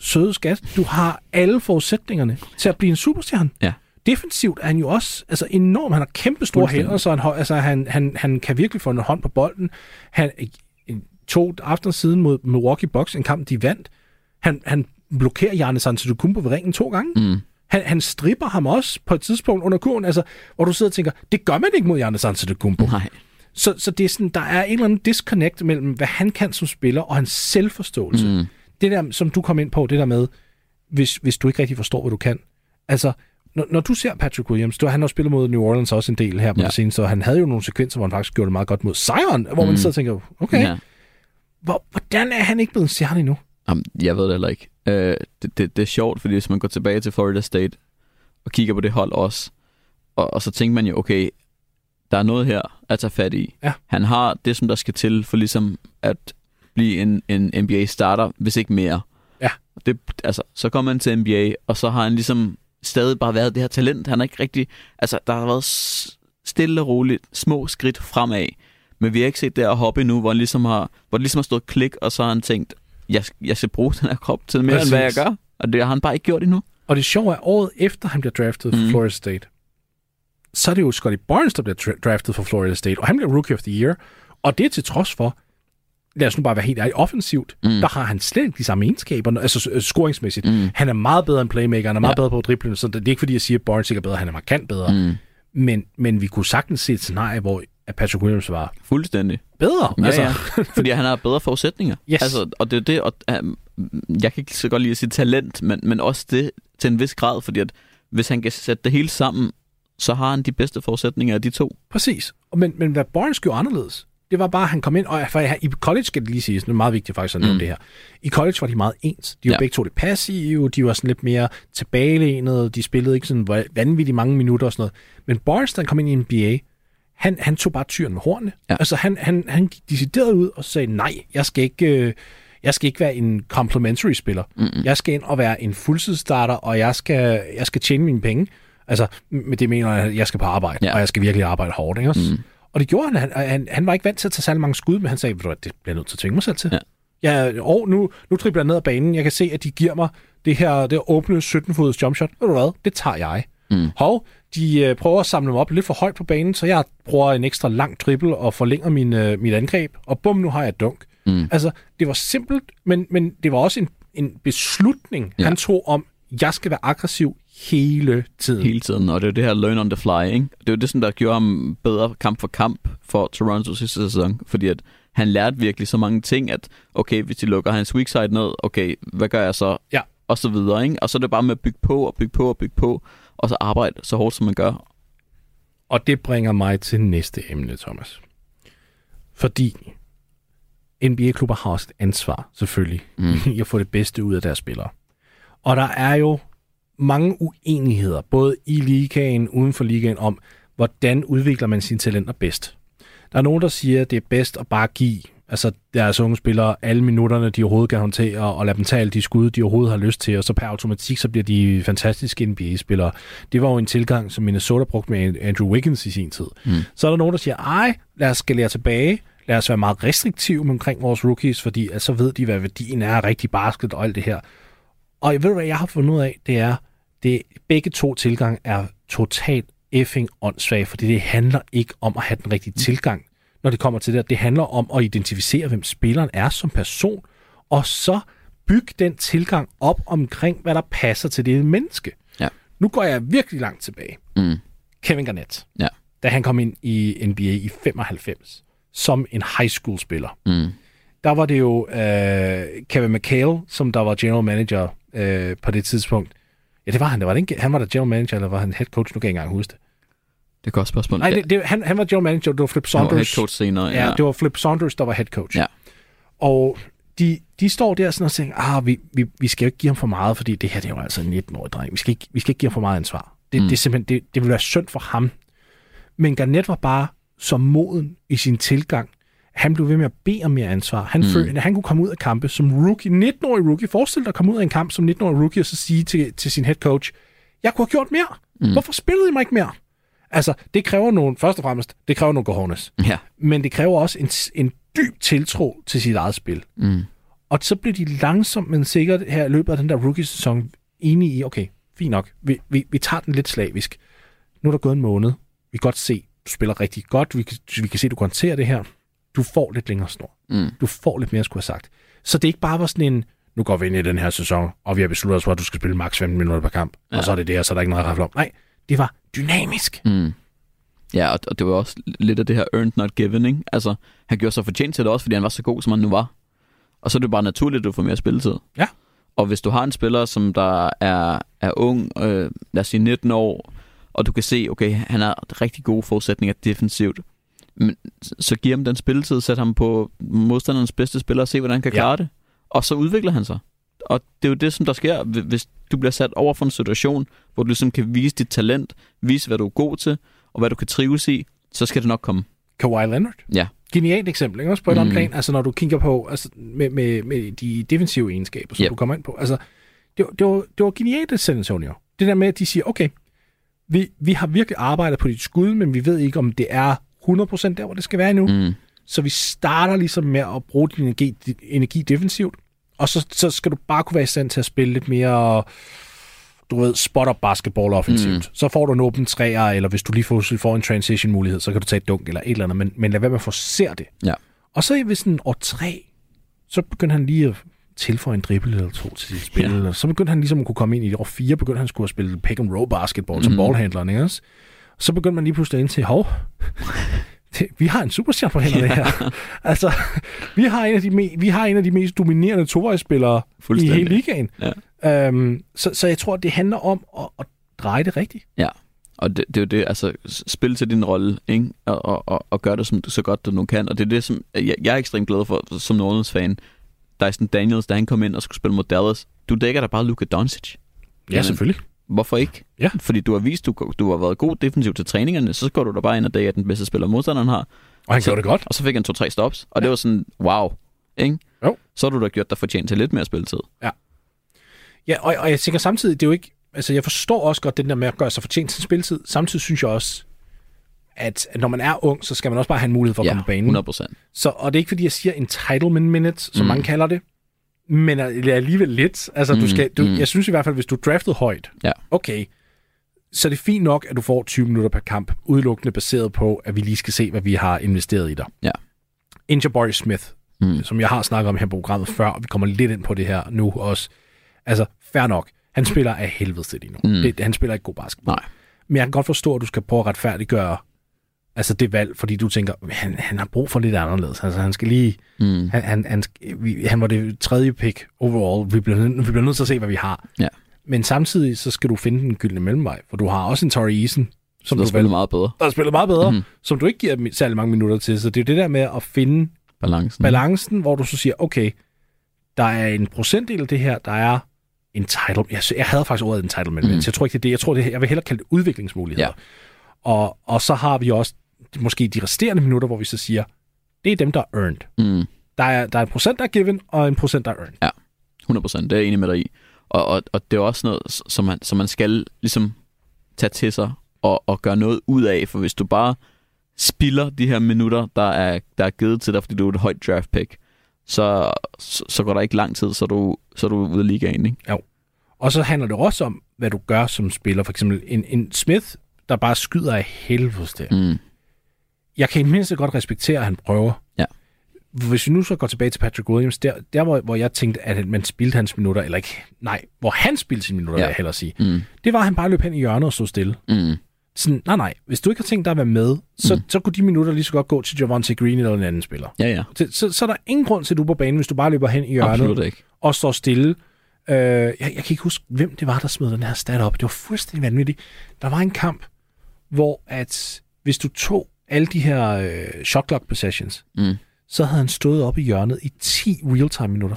søde skat, du har alle forudsætningerne til at blive en superstjerne. Ja. Defensivt er han jo også altså enorm. Han har kæmpe store hænder, så han, altså, han, han, han kan virkelig få en hånd på bolden. Han, to aftener siden mod Milwaukee Bucks, en kamp, de vandt, han, han blokerer Giannis Antetokounmpo ved ringen to gange. Mm. Han, han stripper ham også på et tidspunkt under kurven, altså, hvor du sidder og tænker, det gør man ikke mod Giannis Antetokounmpo. Nej. Så, så det er sådan, der er en eller anden disconnect mellem, hvad han kan som spiller, og hans selvforståelse. Mm. Det der, som du kom ind på, det der med, hvis, hvis du ikke rigtig forstår, hvad du kan. Altså, når, når du ser Patrick Williams, du, han har spillet mod New Orleans også en del her på ja. Det seneste, og han havde jo nogle sekvenser, hvor han faktisk gjorde det meget godt mod Zion, hvor mm. man sidder og tænker, okay. Ja. hvor, hvordan er han ikke blevet en stjerne endnu? Jamen, jeg ved det heller ikke. Øh, det, det, det er sjovt, fordi hvis man går tilbage til Florida State og kigger på det hold også, og, og så tænker man jo, okay, der er noget her at tage fat i. Ja. Han har det, som der skal til for ligesom at blive en, en NBA-starter, hvis ikke mere. Ja. Det, altså, så kommer han til NBA, og så har han ligesom stadig bare været det her talent. Han er ikke rigtig... Altså, der har været stille og roligt små skridt fremad. Men vi har ikke set det her hoppe endnu, hvor, han ligesom har, hvor det ligesom har stået klik, og så har han tænkt, jeg, jeg skal bruge den her krop til mere, Præcis. end hvad jeg gør. Og det har han bare ikke gjort endnu. Og det sjove er, året efter han bliver draftet for Mm. Florida State, så er det jo Scotty Barnes, der bliver dra- draftet for Florida State, og han bliver Rookie of the Year. Og det er til trods for, lad os nu bare være helt ærlig, offensivt, mm. der har han slet ikke de samme egenskaber, altså øh, scoringsmæssigt. Mm. Han er meget bedre end playmaker, han er meget Ja. bedre på dribling, så det er ikke fordi, jeg siger, at Barnes ikke er bedre, han er markant bedre. Mm. Men, men vi kunne sagtens se et scenarie, hvor at Patrick Williams var Fuldstændig. Bedre. Ja, altså, ja. Fordi han har bedre forudsætninger. Yes. Altså, og det er det, og, um, jeg kan ikke så godt lide at sige talent, men, men også det til en vis grad, fordi at hvis han kan sætte det hele sammen, så har han de bedste forudsætninger af de to. Præcis. Men, men hvad Barnes gjorde anderledes, det var bare, at han kom ind, og for i college skal det lige siges, det er meget vigtigt faktisk at nævne mm. det her. I college var de meget ens. De var ja. Begge to det passive, de var sådan lidt mere tilbagelænede, de spillede ikke sådan vanvittigt mange minutter og sådan noget. Men Barnes, han kom ind i NBA, han, han tog bare tyren med hornene. Ja. Altså han, han, han gik decideret ud og sagde, nej, jeg skal ikke... Øh, jeg skal ikke være en complementary spiller. Mm-hmm. Jeg skal ind og være en fuldtidsstarter, og jeg skal, jeg skal tjene mine penge. Altså, med det mener jeg, at jeg skal på arbejde, ja. Og jeg skal virkelig arbejde hårdt. Ikke? også? Mm. Og det gjorde han. Han, han. han var ikke vant til at tage særlig mange skud, men han sagde, "Ved du hvad, det bliver jeg nødt til at tvinge mig selv til. Ja. Ja, og nu, nu tripler jeg ned ad banen. Jeg kan se, at de giver mig det her det åbne 17-fods jumpshot. Ved du hvad, det tager jeg. Mm. Hov, de øh, prøver at samle mig op lidt for højt på banen, så jeg bruger en ekstra lang triple og forlænger min, øh, mit angreb, og bum, nu har jeg dunk. Mm. Altså, det var simpelt, men, men det var også en, en beslutning, ja. Han tog om, jeg skal være aggressiv hele tiden. Hele tiden, og det er det her learn on the fly, ikke? Det er det, som der gjorde ham bedre kamp for kamp for Toronto sidste sæson, fordi at han lærte virkelig så mange ting, at okay, hvis de lukker hans weak side ned, okay, hvad gør jeg så? Ja. Og så videre, ikke? Og så er det bare med at bygge på og bygge på og bygge på, og så arbejde så hårdt, som man gør. Og det bringer mig til næste emne, Thomas. Fordi NBA-klubber har også et ansvar, selvfølgelig, mm. i at få det bedste ud af deres spillere. Og der er jo mange uenigheder, både i ligaen, uden for ligaen, om, hvordan udvikler man sine talenter bedst. Der er nogen, der siger, at det er bedst at bare give altså deres unge spillere alle minutterne, de overhovedet kan håndtere, og lade dem tage alle de skud, de overhovedet har lyst til, og så per automatik, så bliver de fantastiske NBA-spillere. Det var jo en tilgang, som Minnesota brugte med Andrew Wiggins i sin tid. Mm. Så er der nogen, der siger, ej, lad os skalere tilbage, lad os være meget restriktive omkring vores rookies, fordi at så ved de, hvad værdien er af rigtig basket og alt det her. Og jeg ved, hvad jeg har fundet ud af, det er, det begge to tilgang er totalt effing åndssvag, fordi det handler ikke om at have den rigtige tilgang, når det kommer til det. Det handler om at identificere, hvem spilleren er som person, og så bygge den tilgang op omkring, hvad der passer til det menneske. Ja. Nu går jeg virkelig langt tilbage. Mm. Kevin Garnett, Ja. da han kom ind i NBA i 95, som en high school spiller. Mm. Der var det jo øh, Kevin McHale, som der var general manager øh, på det tidspunkt. Ja, det var han. Det var det ikke, han var der general manager, eller var han head coach? Nu kan jeg ikke engang huske det. Det er godt spørgsmål. Nej, det, det, han, han var general manager, det var Flip Han var Saunders. head coach senere. Ja, det var Flip Saunders, der var head coach. Ja. Og de, de står der sådan og tænker, ah, vi, vi, vi skal jo ikke give ham for meget, fordi det her det er jo altså en 19-årig dreng. Vi skal ikke, vi skal ikke give ham for meget ansvar. Det, mm. det, er simpelthen, det, det vil være synd for ham. Men Garnett var bare så moden i sin tilgang. Han blev ved med at bede om mere ansvar. Han, mm. følte, han kunne komme ud af kampe som rookie, 19-årig rookie. Forestil dig at komme ud af en kamp som 19-årig rookie og så sige til, til sin head coach, jeg kunne have gjort mere. Mm. Hvorfor spillede I mig ikke mere? Altså, det kræver nogle, først og fremmest, det kræver nogle cojones. Ja. Men det kræver også en, en dyb tiltro til sit eget spil. Mm. Og så bliver de langsomt, men sikkert her i løbet af den der rookie-sæson enige i, okay, fint nok, vi, vi, vi tager den lidt slavisk. Nu er der gået en måned. Vi kan godt se, du spiller rigtig godt. Vi kan, vi kan se, du kan håndtere det her. Du får lidt længere snor. Mm. Du får lidt mere, skulle have sagt. Så det ikke bare var sådan en, nu går vi ind i den her sæson, og vi har besluttet os for, at du skal spille maks 15 minutter per kamp. Ja. Og så er det det, og så er der ikke noget at om. Nej, det var dynamisk. Mm. Ja, og, og det var også lidt af det her earned not given, ikke? Altså, han gjorde sig fortjent til det også, fordi han var så god, som han nu var. Og så er det bare naturligt, at du får mere spilletid. Ja. Og hvis du har en spiller, som der er, er ung, øh, lad os sige 19 år, og du kan se, okay, han har rigtig gode forudsætninger defensivt, men så giv ham den spilletid, sæt ham på modstanderens bedste spiller og se, hvordan han kan Ja. klare det. Og så udvikler han sig. Og det er jo det, som der sker, hvi- hvis du bliver sat over for en situation, hvor du ligesom kan vise dit talent, vise, hvad du er god til, og hvad du kan trives i, så skal det nok komme. Kawhi Leonard. Ja. Genialt eksempel, ikke? Også på et mm. Andet plan. Altså, når du kigger på altså, med, med, med de defensive egenskaber, som Yep. du kommer ind på. Altså, det, var- det, var, det var genialt af San Antonio. Det der med, at de siger, okay, vi, vi har virkelig arbejdet på dit skud, men vi ved ikke, om det er 100% der, hvor det skal være endnu. Mm. Så vi starter ligesom med at bruge din energi, din energi defensivt, og så, så skal du bare kunne være i stand til at spille lidt mere, du ved, spot-up basketball offensivt. Mm. Så får du en åben træer, eller hvis du lige får, får en transition mulighed, så kan du tage et dunk eller et eller andet, men, men lad være med at forsere det. Ja. Og så ved sådan år tre, så begyndte han lige at tilføje en dribbel eller to til sit spil. Ja. Så begyndte han ligesom at kunne komme ind i år fire, begyndte han skulle at spille pick and roll basketball mm. som Mhm. ballhandler, ikke også? Så begyndte man lige pludselig ind til, hov, det, vi har en superstjerne på hænderne her. Altså, vi har en af de, me, vi har en af de mest dominerende tovejsspillere i hele ligaen. Ja. Øhm, så, så jeg tror, det handler om at, at dreje det rigtigt. Ja, og det, det er jo det, altså s- spil til din rolle, ikke? Og, og, og, og gør det som, så godt du nu kan. Og det er det, som jeg, jeg er ekstremt glad for som Nordlands fan. Dyson Daniels, da han kom ind og skulle spille mod Dallas, du dækker da bare Luka Doncic. Jamen, selvfølgelig. Hvorfor ikke? Ja. Fordi du har vist, du, du har været god defensivt til træningerne, så går du da bare ind og dækker den bedste spiller, modstanderen har. Og han Så- gjorde det godt. Og så fik han to-tre stops, og det var sådan, wow, ikke? Jo. Så har du da gjort dig fortjent til lidt mere spilletid. Ja, og, og jeg tænker samtidig, det er jo ikke... Altså, jeg forstår også godt den der med at gøre sig fortjent til spilletid. Samtidig synes jeg også, at, at når man er ung, så skal man også bare have en mulighed for at ja, komme på banen. 100 procent. Så, og det er ikke, fordi jeg siger entitlement minutes, som mm. mange kalder det, men er- er alligevel lidt. Altså, mm. du skal, du, mm. jeg synes i hvert fald, hvis du er draftet højt, Ja. okay, så er det fint nok, at du får 20 minutter per kamp, udelukkende baseret på, at vi lige skal se, hvad vi har investeret i dig. Ja. Injabari Smith, Mm. som jeg har snakket om her på programmet før, og vi kommer lidt ind på det her nu også. Altså, fair nok. Han spiller af helvede til lige nu. Mm. Det, han spiller ikke god basketball. Nej. Men jeg kan godt forstå, at du skal prøve at retfærdiggøre altså det valg, fordi du tænker, han, han har brug for lidt anderledes. Altså, han skal lige... Mm. Han, han, han, vi, han var det tredje pick overall. Vi bliver, vi bliver nødt til at se, hvad vi har. Ja. Men samtidig så skal du finde den gyldne mellemvej, for du har også en Torrey Eason, som Så du spiller meget bedre. der har spillet meget bedre, mm. som du ikke giver særlig mange minutter til. Så det er jo det der med at finde Balancen. balancen, hvor du så siger, okay, der er en procentdel af det her, der er entitlement. Jeg, jeg havde faktisk ordet entitlement, mm. så jeg tror ikke, det er det. Jeg tror, det, jeg vil hellere kalde det udviklingsmuligheder. Ja. Og, og så har vi også måske de resterende minutter, hvor vi så siger, det er dem, der er earned. Mm. Der er, der er en procent, der er given, og en procent, der er earned. 100 procent, det er jeg enig med dig i. Og, og, og det er også noget, som man, som man skal ligesom tage til sig og, og gøre noget ud af, for hvis du bare spilder de her minutter, der er, der er givet til dig, fordi du er et højt draft pick, så, så, så går der ikke lang tid, så er du, så er du ude af ligaen, ikke? Og så handler det også om, hvad du gør som spiller. For eksempel en, en Smith, der bare skyder af helvede til. Mm. Jeg kan i mindste godt respektere, at han prøver. Ja. Hvis vi nu så går tilbage til Patrick Williams, der, der hvor, hvor jeg tænkte, at man spildte hans minutter, eller ikke, nej, hvor han spildte sine minutter, Ja. vil jeg hellere sige, Mm. det var, at han bare løb hen i hjørnet og stod stille. Mm. Sådan, nej, nej, hvis du ikke har tænkt dig at være med, så, Mm. så kunne de minutter lige så godt gå til Javante Green eller en anden spiller. Ja, ja. Så, så, så er der ingen grund til, at du er på banen, hvis du bare løber hen i hjørnet og står stille. Øh, jeg, jeg kan ikke huske, hvem det var, der smed den her stat op. Det var fuldstændig vanvittigt. Der var en kamp, hvor at hvis du tog alle de her øh, shot clock possessions, Mm. så havde han stået op i hjørnet i 10 real-time minutter.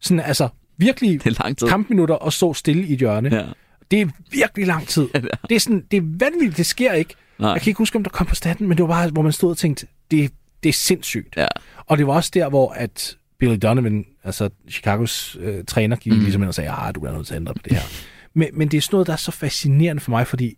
Sådan altså virkelig Det er lang tid. kampminutter og stå stille i et hjørne. Ja. Det er virkelig lang tid. Ja, det er. Det er, sådan, det er vanvittigt, det sker ikke. Nej. Jeg kan ikke huske, om der kom på staten, men det var bare, hvor man stod og tænkte, det, det er sindssygt. Ja. Og det var også der, hvor at Billy Donovan, altså Chicagos øh, træner, gik mm. ligesom ind og sagde, ah, du er nødt til at ændre på det her. men, men det er sådan noget, der er så fascinerende for mig, fordi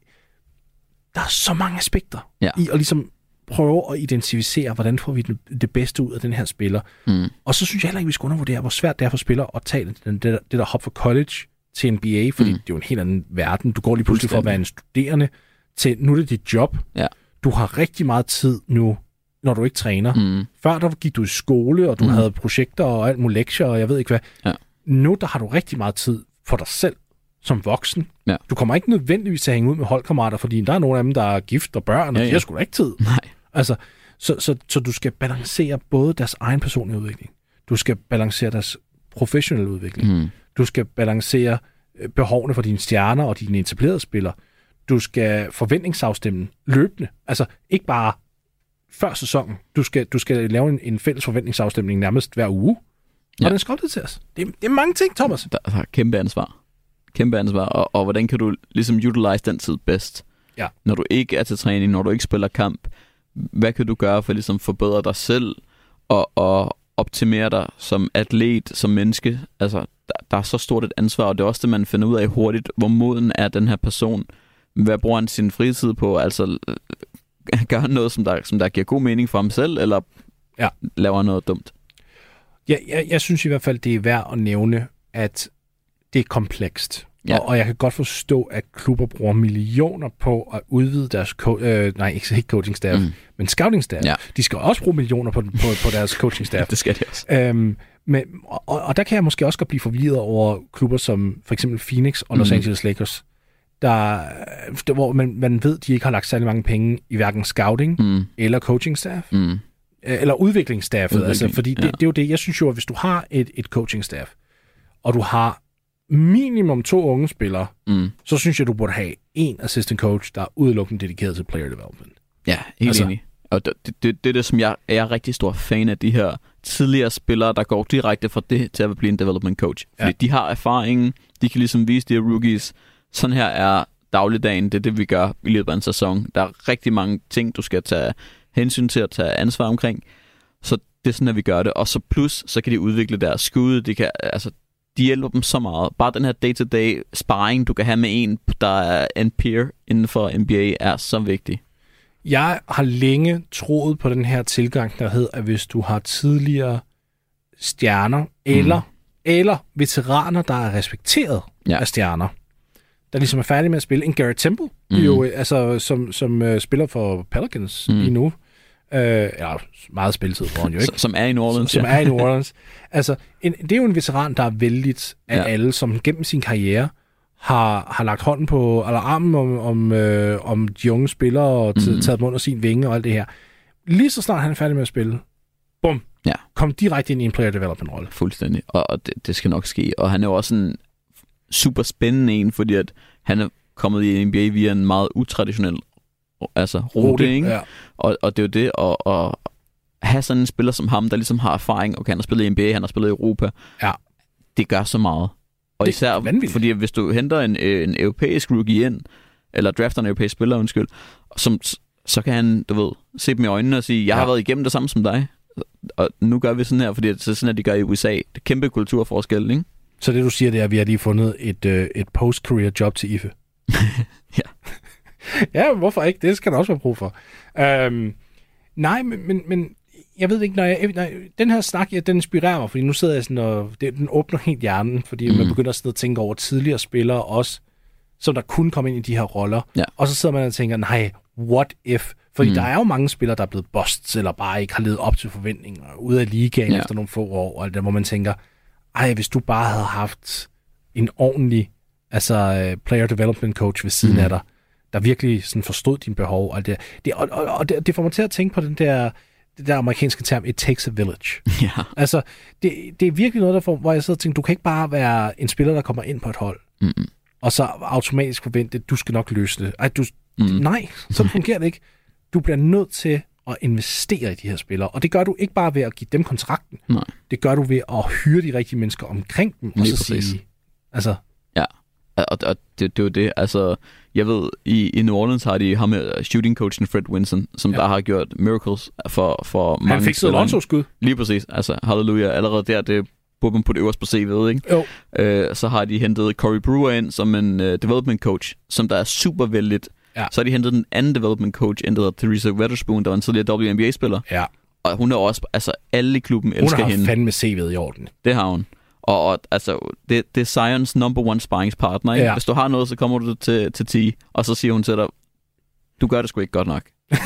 der er så mange aspekter Ja. i at ligesom prøve at identificere, hvordan får vi det, det bedste ud af den her spiller. Mm. Og så synes jeg heller ikke, vi skal undervurdere, hvor svært det er for spillere at tage den, det, der, det der hop fra college til NBA, fordi Mm. det er jo en helt anden verden. Du går lige pludselig fra at være en studerende til, nu er det dit job. Ja. Du har rigtig meget tid nu, når du ikke træner. Mm. Før der gik du i skole, og du mm. havde projekter og alt muligt lektier, og jeg ved ikke hvad. Ja. Nu der har du rigtig meget tid for dig selv som voksen. Ja. Du kommer ikke nødvendigvis til at hænge ud med holdkammerater, fordi der er nogle af dem, der er gift og børn, og Ja, ja, de har sgu da ikke tid. Nej. Altså, så, så, så du skal balancere både deres egen personlige udvikling, du skal balancere deres professionelle udvikling, Mm. Du skal balancere øh, behovene for dine stjerner og dine etablerede spillere. Du skal forventningsafstemme løbende. Altså ikke bare før sæsonen. Du skal, du skal lave en, en fælles forventningsafstemning nærmest hver uge. Og Ja. den skal opdateres. Det, det er mange ting, Thomas. Der er kæmpe ansvar. Kæmpe ansvar. Og, og hvordan kan du ligesom utilize den tid bedst? Ja. Når du ikke er til træning, når du ikke spiller kamp, hvad kan du gøre for at ligesom forbedre dig selv og, og optimere dig som atlet, som menneske? Altså, der, der er så stort et ansvar, og det er også det, man finder ud af hurtigt. Hvor moden er den her person? Hvad bruger han sin fritid på? Altså, øh, gør han noget, som der, som der giver god mening for ham selv, eller Ja. laver han noget dumt? Jeg, jeg, jeg synes i hvert fald, det er værd at nævne, at det er komplekst. Ja. Og, og jeg kan godt forstå, at klubber bruger millioner på at udvide deres... Co- øh, nej, ikke, ikke coaching staff, mm. Mm. men scouting staff. Ja. De skal også bruge millioner på, på, på deres coaching staff. Det skal de også. Øhm, men, og, og der kan jeg måske også godt blive forvirret over klubber som for eksempel Phoenix og Los Mhm. Angeles Lakers, der, der, hvor man, man ved, de ikke har lagt særlig mange penge i hverken scouting Mm. eller coaching staff, Mm. øh, eller udviklingsstaffet. Udvikling, altså, fordi det, ja. det er jo det, jeg synes jo, at hvis du har et, et coaching staff, og du har minimum to unge spillere, Mm. så synes jeg, du burde have en assistant coach, der er udelukkende dedikeret til player development. Ja, helt Altså- enig. Og det, det, det, er det, som jeg, jeg er rigtig stor fan af, de her tidligere spillere, der går direkte fra det til at blive en development coach. Fordi Ja. de har erfaringen, de kan ligesom vise de her rookies, sådan her er dagligdagen, det er det, vi gør i løbet af en sæson. Der er rigtig mange ting, du skal tage hensyn til at tage ansvar omkring. Så det er sådan, at vi gør det. Og så plus, så kan de udvikle deres skud, de kan, altså, de hjælper dem så meget. Bare den her day-to-day sparring, du kan have med en, der er en peer inden for NBA, er så vigtig. Jeg har længe troet på den her tilgang, der hedder, at hvis du har tidligere stjerner, eller, eller veteraner, der er respekteret ja. Af stjerner, der ligesom er færdige med at spille. En Garrett Temple, mm. Jo, øh, altså, som, som uh, spiller for Pelicans mm. Mm. lige nu. Uh, ja, meget spilletid får han jo ikke. Som er i New Orleans. som ja. er i New Orleans. Altså, en, det er jo en veteran, der er vældigt af ja. Alle, som gennem sin karriere har, har lagt hånden på, eller armen om, om, øh, om de unge spillere, og Mhm. taget dem under sin vinge og alt det her. Lige så snart han er færdig med at spille, bum, Ja. kom direkte ind i en player development rolle. Fuldstændig. Og, og det, det skal nok ske. Og han er jo også en super spændende en, fordi at han er kommet i NBA via en meget utraditionel altså, rute, ikke? Ja. Og, og det er jo det at, at have sådan en spiller som ham, der ligesom har erfaring. Okay, han har spillet i NBA, han har spillet i Europa. Ja. Det gør så meget. Og Det især, vanvittigt. fordi hvis du henter en, en europæisk rookie ind, eller drafter en europæisk spiller, undskyld, som, så kan han, du ved, se dem i øjnene og sige, jeg. Ja. har været igennem det samme som dig, og nu gør vi sådan her, fordi det er sådan, at de gør i USA. Det er kæmpe kulturforskel, ikke? Så det du siger, det er, at vi har lige fundet et, øh, et post-career job til IFE. Ja. ja, hvorfor ikke? Det skal der også være brug for. Øhm, nej, men, men, men jeg ved ikke, når jeg, når, den her snak, ja, den inspirerer mig, fordi nu sidder jeg sådan og, det, den åbner helt hjernen, fordi mm. man Mhm. begynder sådan at tænke over tidligere spillere også, som der kunne komme ind i de her roller. Ja. Og så sidder man og tænker, nej, what if? Fordi Mm. der er jo mange spillere, der er blevet busts, eller bare ikke har levet op til forventninger, ude af ligaen ja. Efter nogle få år, og det, hvor man tænker, ej, hvis du bare havde haft en ordentlig altså, øh, player development coach ved siden mm. Af dig, der virkelig sådan forstod dine behov. Og, det, det, og, og, og det, det får mig til at tænke på den der, det der amerikanske term, it takes a village. Ja. Altså, det, det er virkelig noget, der får, hvor jeg sidder og tænker, du kan ikke bare være en spiller, der kommer ind på et hold, Mm-mm. og så automatisk forvente, at du skal nok løse det. Ej, du, Mm. Nej, så fungerer det ikke. Du bliver nødt til at investere i de her spillere, og det gør du ikke bare ved at give dem kontrakten. Nej. Det gør du ved at hyre de rigtige mennesker omkring dem, og Lige så præcis. sige, altså, Og, og det, det er jo det, altså, jeg ved, i, i New Orleans har de ham med shooting coachen Fred Winson, som Ja. der har gjort miracles for, for mange han fik siddet spillere. Alonso-skud. Lige præcis, altså, halleluja, allerede der, det burde man putte øverst på CV'et, ikke? Jo. Øh, så har de hentet Corey Brewer ind som en uh, development coach, som der er super vældigt. Ja. Så har de hentet den anden development coach, en der hedder Theresa Weatherspoon, der var en tidligere WNBA-spiller. Ja, Og hun er også, altså alle i klubben hun elsker har hende. fandme CV'et i orden. Det har hun. Og, og altså, det, det er Sions number one sparringspartner. Ikke? Ja. Ja. Hvis du har noget, så kommer du til, til 10, og så siger hun til dig, du gør det sgu ikke godt nok.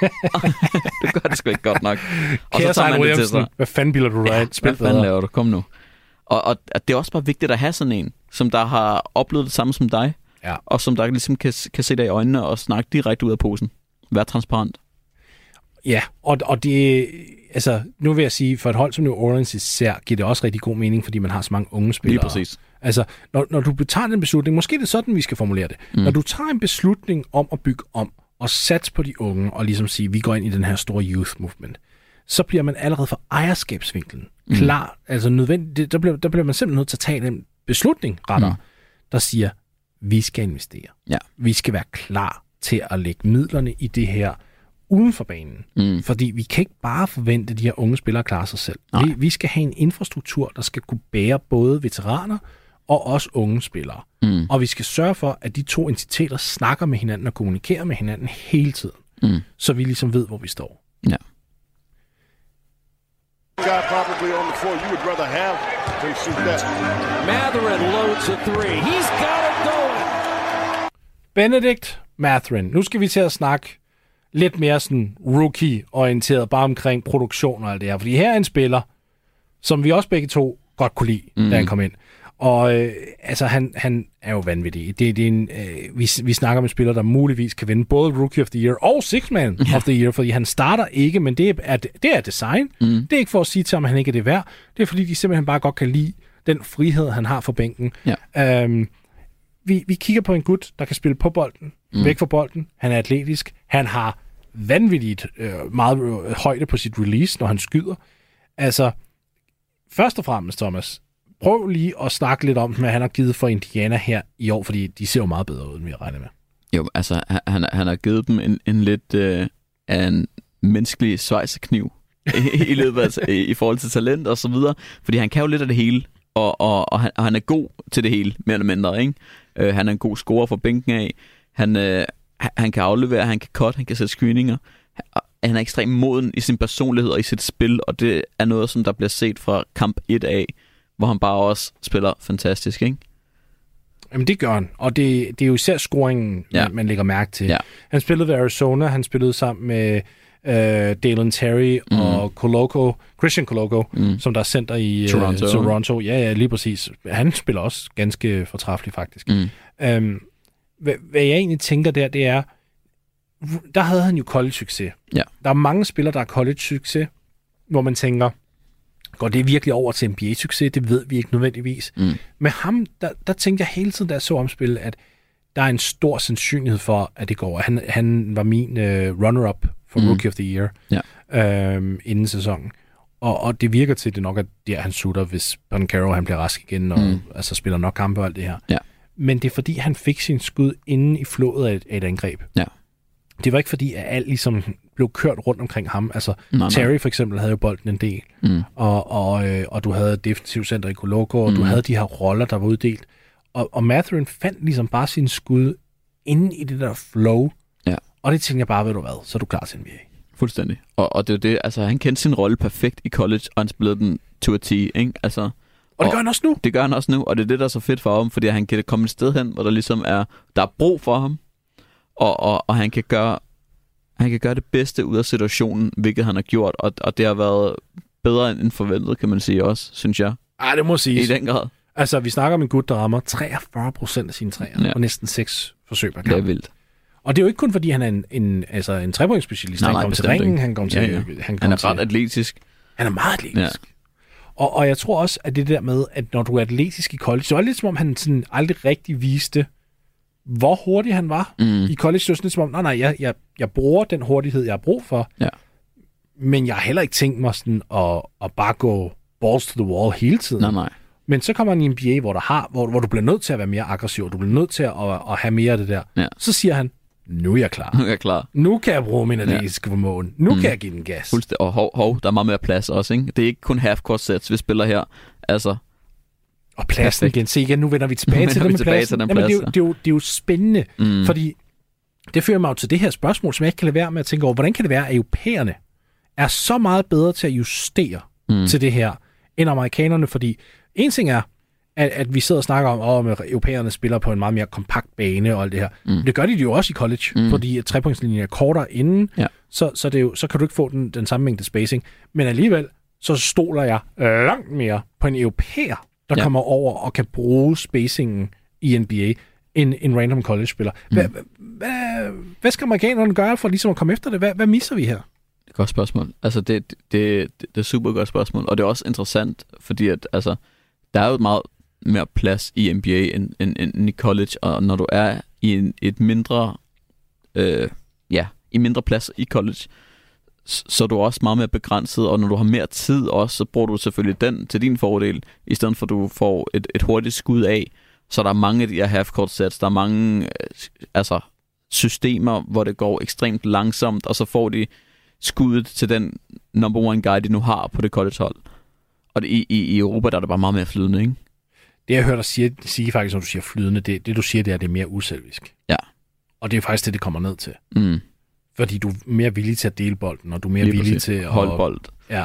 du gør det sgu ikke godt nok. Og Kære så tager man det til sig. hvad fanden bilder du dig ind? Spil Hvad fanden bedre. laver du? Kom nu. Og, og at det er også bare vigtigt at have sådan en, som der har oplevet det samme som dig, Ja. og som der ligesom kan, kan se dig i øjnene og snakke direkte ud af posen. Vær transparent. Ja, og, og det, altså, nu vil jeg sige, for et hold som New Orleans især, giver det også rigtig god mening, fordi man har så mange unge spillere. Lige præcis. Altså, når, når du tager en beslutning, måske det er sådan, vi skal formulere det. Mm. Når du tager en beslutning om at bygge om, og satse på de unge, og ligesom sige, vi går ind i den her store youth movement, så bliver man allerede fra ejerskabsvinkelen mm. klar, altså nødvendigt, der bliver, der bliver man simpelthen nødt til at tage en beslutning, retter, mm. der siger, vi skal investere. Ja. Vi skal være klar til at lægge midlerne i det her uden for banen. Mm. Fordi vi kan ikke bare forvente, at de her unge spillere klarer sig selv. Vi, vi skal have en infrastruktur, der skal kunne bære både veteraner og også unge spillere. Mm. Og vi skal sørge for, at de to entiteter snakker med hinanden og kommunikerer med hinanden hele tiden. Mm. Så vi ligesom ved, hvor vi står. Ja. Guy probably on the floor you would rather have than shoot that. Matherin loads a three. He's got it going. Benedict Matherin. Nu skal vi til at snakke lidt mere sådan rookie-orienteret, bare omkring produktion og alt det her. Fordi her er en spiller, som vi også begge to godt kunne lide, mm. da han kom ind. Og øh, altså, han, han er jo vanvittig. Det, det er en, øh, vi, vi snakker med spiller, der muligvis kan vinde både Rookie of the Year og Six Man ja. of the Year, fordi han starter ikke, men det er, det er design. Mm. Det er ikke for at sige til ham, at han ikke er det værd. Det er fordi, de simpelthen bare godt kan lide den frihed, han har for bænken. Ja. Øhm, vi, vi kigger på en gut, der kan spille på bolden, mm. væk fra bolden. Han er atletisk. Han har vanvittigt øh, meget øh, højde på sit release, når han skyder. Altså, først og fremmest, Thomas, prøv lige at snakke lidt om, hvad han har givet for Indiana her i år, fordi de ser jo meget bedre ud, end vi regner med. Jo, altså, han, han har givet dem en, en lidt øh, en menneskelig svejsekniv i, i løbet af, altså, i, i forhold til talent og så videre, fordi han kan jo lidt af det hele, og, og, og, han, og han er god til det hele, mere eller mindre, ikke? Øh, han er en god scorer for bænken af, han, øh, han kan aflevere, han kan cut, han kan sætte screeninger, han er ekstremt moden i sin personlighed og i sit spil, og det er noget, som der bliver set fra kamp 1 af, hvor han bare også spiller fantastisk, ikke? Jamen det gør han, og det, det er jo især scoringen, ja. man, man lægger mærke til. Ja. Han spillede ved Arizona, han spillede sammen med øh, Dalen Terry mm. og Coloco, Christian Coloco, mm. som der er center i øh, Toronto. Toronto. Ja, ja, lige præcis. Han spiller også ganske fortræffeligt, faktisk. Mm. Øhm, hvad, hvad jeg egentlig tænker der, det er, der havde han jo college-succes. Ja. Der er mange spillere, der har college-succes, hvor man tænker, går det virkelig over til NBA-succes? Det ved vi ikke nødvendigvis. Mm. Med ham, der, der tænkte jeg hele tiden, da jeg så ham spille, at der er en stor sandsynlighed for, at det går. Han, han var min uh, runner-up for mm. Rookie of the Year ja. øhm, inden sæsonen. Og, og det virker til, at det nok er der, han sutter, hvis Caro han bliver rask igen, og mm. altså, spiller nok kampe og alt det her. Ja. Men det er fordi, han fik sin skud inden i flået af et, af et angreb. Ja. Det var ikke fordi, at alt ligesom blev kørt rundt omkring ham. Altså, Nej, nej. Terry for eksempel havde jo bolden en del, Mm. og, og, øh, og du havde defensiv center i Coloco, og mm. du havde de her roller, der var uddelt. Og, og Matherin fandt ligesom bare sin skud inde i det der flow. Ja. Og det tænkte jeg bare, ved du hvad, så er du klar til NBA. Fuldstændig. Og, og det er det, altså han kendte sin rolle perfekt i college, og han spillede den to a T, ikke? Altså, Og det gør han også nu. det gør han også nu, og det er det, der er så fedt for ham, fordi han kan komme et sted hen, hvor der ligesom er, der er brug for ham, og, og, og han kan gøre han kan gøre det bedste ud af situationen, hvilket han har gjort, og, og det har været bedre end forventet, kan man sige også, synes jeg, Ej, det må i siges. den grad. Altså, vi snakker om en gut, der rammer 43 procent af sine træer, Ja. og næsten 6 forsøg per Det er kamp. vildt. Og det er jo ikke kun, fordi han er en, en, altså en trepointsspecialist. Nej, Han kommer til ringen, han kommer til... Ja, ja. Han, Han kommer er ret til, atletisk. han er meget atletisk. Ja. Og, og jeg tror også, at det der med, at når du er atletisk i college, det var lidt som om, han sådan aldrig rigtig viste, hvor hurtig han var Mm. i college. Det var sådan lidt som om, nej, nej, jeg, jeg, jeg bruger den hurtighed, jeg har brug for. Ja. Men jeg har heller ikke tænkt mig sådan at, at bare gå balls to the wall hele tiden. Nej, nej. Men så kommer han i en NBA, hvor, der har, hvor, hvor du bliver nødt til at være mere aggressiv, du bliver nødt til at, at, at have mere af det der. Ja. Så siger han, nu er jeg klar. Nu er jeg klar. Nu kan jeg bruge min atletiske formåen. Nu Mm. kan jeg give den gas. Fuldstændig. Og hov, hov, der er meget mere plads også, ikke? Det er ikke kun half-court sets, vi spiller her. Altså, Og pladsen Perfekt. igen. Se igen, nu vender vi tilbage til det vi med tilbage pladsen. til den Jamen, det, er jo, plads, det, er jo, det er jo spændende, mm. fordi det fører mig jo til det her spørgsmål, som jeg ikke kan lade være med at tænke over. Hvordan kan det være, at europæerne er så meget bedre til at justere Mm. til det her, end amerikanerne? Fordi en ting er, at, at vi sidder og snakker om, at europæerne spiller på en meget mere kompakt bane og alt det her. Mm. Det gør de jo også i college, Mm. mm. fordi trepointslinjen er kortere inden, Ja. så, så, det er jo, så kan du ikke få den, den samme mængde spacing. Men alligevel, så stoler jeg langt mere på en europæer, der Ja. kommer over og kan bruge spacingen i NBA, end en random college-spiller. Hvad, Mm. hvad, hvad skal amerikanerne gøre for ligesom at komme efter det? Hvad, hvad misser vi her? Det er et godt spørgsmål. Altså, det, det, det, det er et super godt spørgsmål. Og det er også interessant, fordi at, altså, der er jo meget mere plads i NBA end, end, end i college, og når du er i en, et mindre, øh, ja, i mindre plads i college, så er du også meget mere begrænset, og når du har mere tid også, så bruger du selvfølgelig den til din fordel, i stedet for at du får et, et hurtigt skud af. Så der er mange af de her half-court sets, der er mange øh, altså, systemer, hvor det går ekstremt langsomt, og så får de skuddet til den number one guy, de nu har på det college-hold. Og det, i, i, i Europa, der er det bare meget mere flydende, ikke? Det, jeg hører dig sige, sige faktisk, når du siger flydende, det, det du siger, det er, det er mere uselvisk. Ja. Og det er faktisk det, det kommer ned til. Mm. Fordi du er mere villig til at dele bolden, og du er mere Lige villig præcis. til at... Holde bold. Ja.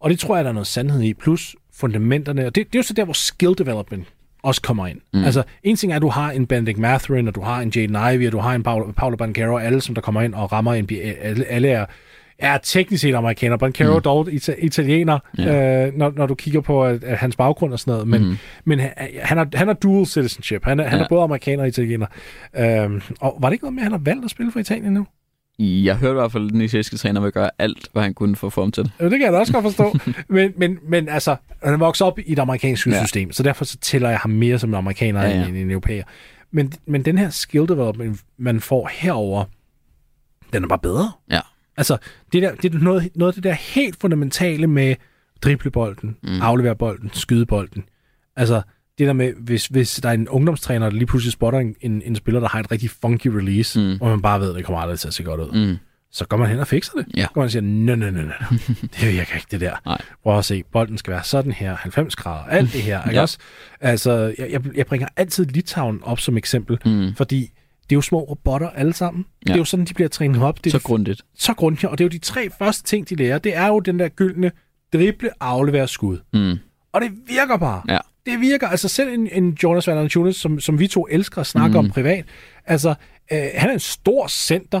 Og det tror jeg, der er noget sandhed i. Plus fundamenterne. Og det, det er jo så der, hvor skill development også kommer ind. Mm. Altså, en ting er, at du har en Benedict Mathurin, og du har en Jaden Ivey, og du har en Paolo, Paolo Banchero, og alle, som der kommer ind og rammer NBA. Alle, alle er, er teknisk set amerikaner. Banchero mm. dog ita- italiener, Ja. øh, når, når du kigger på at, at hans baggrund og sådan noget. Men, mm. men han, han, har, han har dual citizenship. Han er, han Ja. er både amerikaner og italiener. Øhm, og var det ikke noget med, at han har valgt at spille for Italien nu? Jeg hørte i hvert fald, at den israelske træner vil gøre alt, hvad han kunne for at få ham til det. Jo, det kan jeg da også godt forstå. men, men, men altså, han vokset op i et amerikansk Ja. system, så derfor så tæller jeg ham mere som en amerikaner Ja, ja, ja. ja. end en europæer. Men, men den her skill development, man får herover, den er bare bedre. Ja. Altså, det, der, det er noget, noget af det der helt fundamentale med driblebolden, mm. aflevere bolden, skyde bolden. Altså, det der med, hvis, hvis der er en ungdomstræner, der lige pludselig spotter en, en, en spiller, der har et rigtig funky release, Mm. og man bare ved, at det kommer aldrig til at se godt ud, Mm. så går man hen og fikser det. Ja. Så går man og siger, nej, nej, nej, nej, det virker ikke, det der. Nej. Prøv at se, bolden skal være sådan her, 90 grader, alt det her, ikke Ja. også? Altså, jeg, jeg, jeg bringer altid Litauen op som eksempel, Mm. fordi det er jo små robotter alle sammen. Ja. Det er jo sådan, de bliver trænet op. Det er Så grundigt. så grundigt, og det er jo de tre første ting, de lærer. Det er jo den der gyldne drible, aflevere, skud. Mm. Og det virker bare. Ja. Det virker. Altså selv en, en Jonas Valanciunas, som, som vi to elsker at snakke mm. om privat, altså øh, han er en stor center,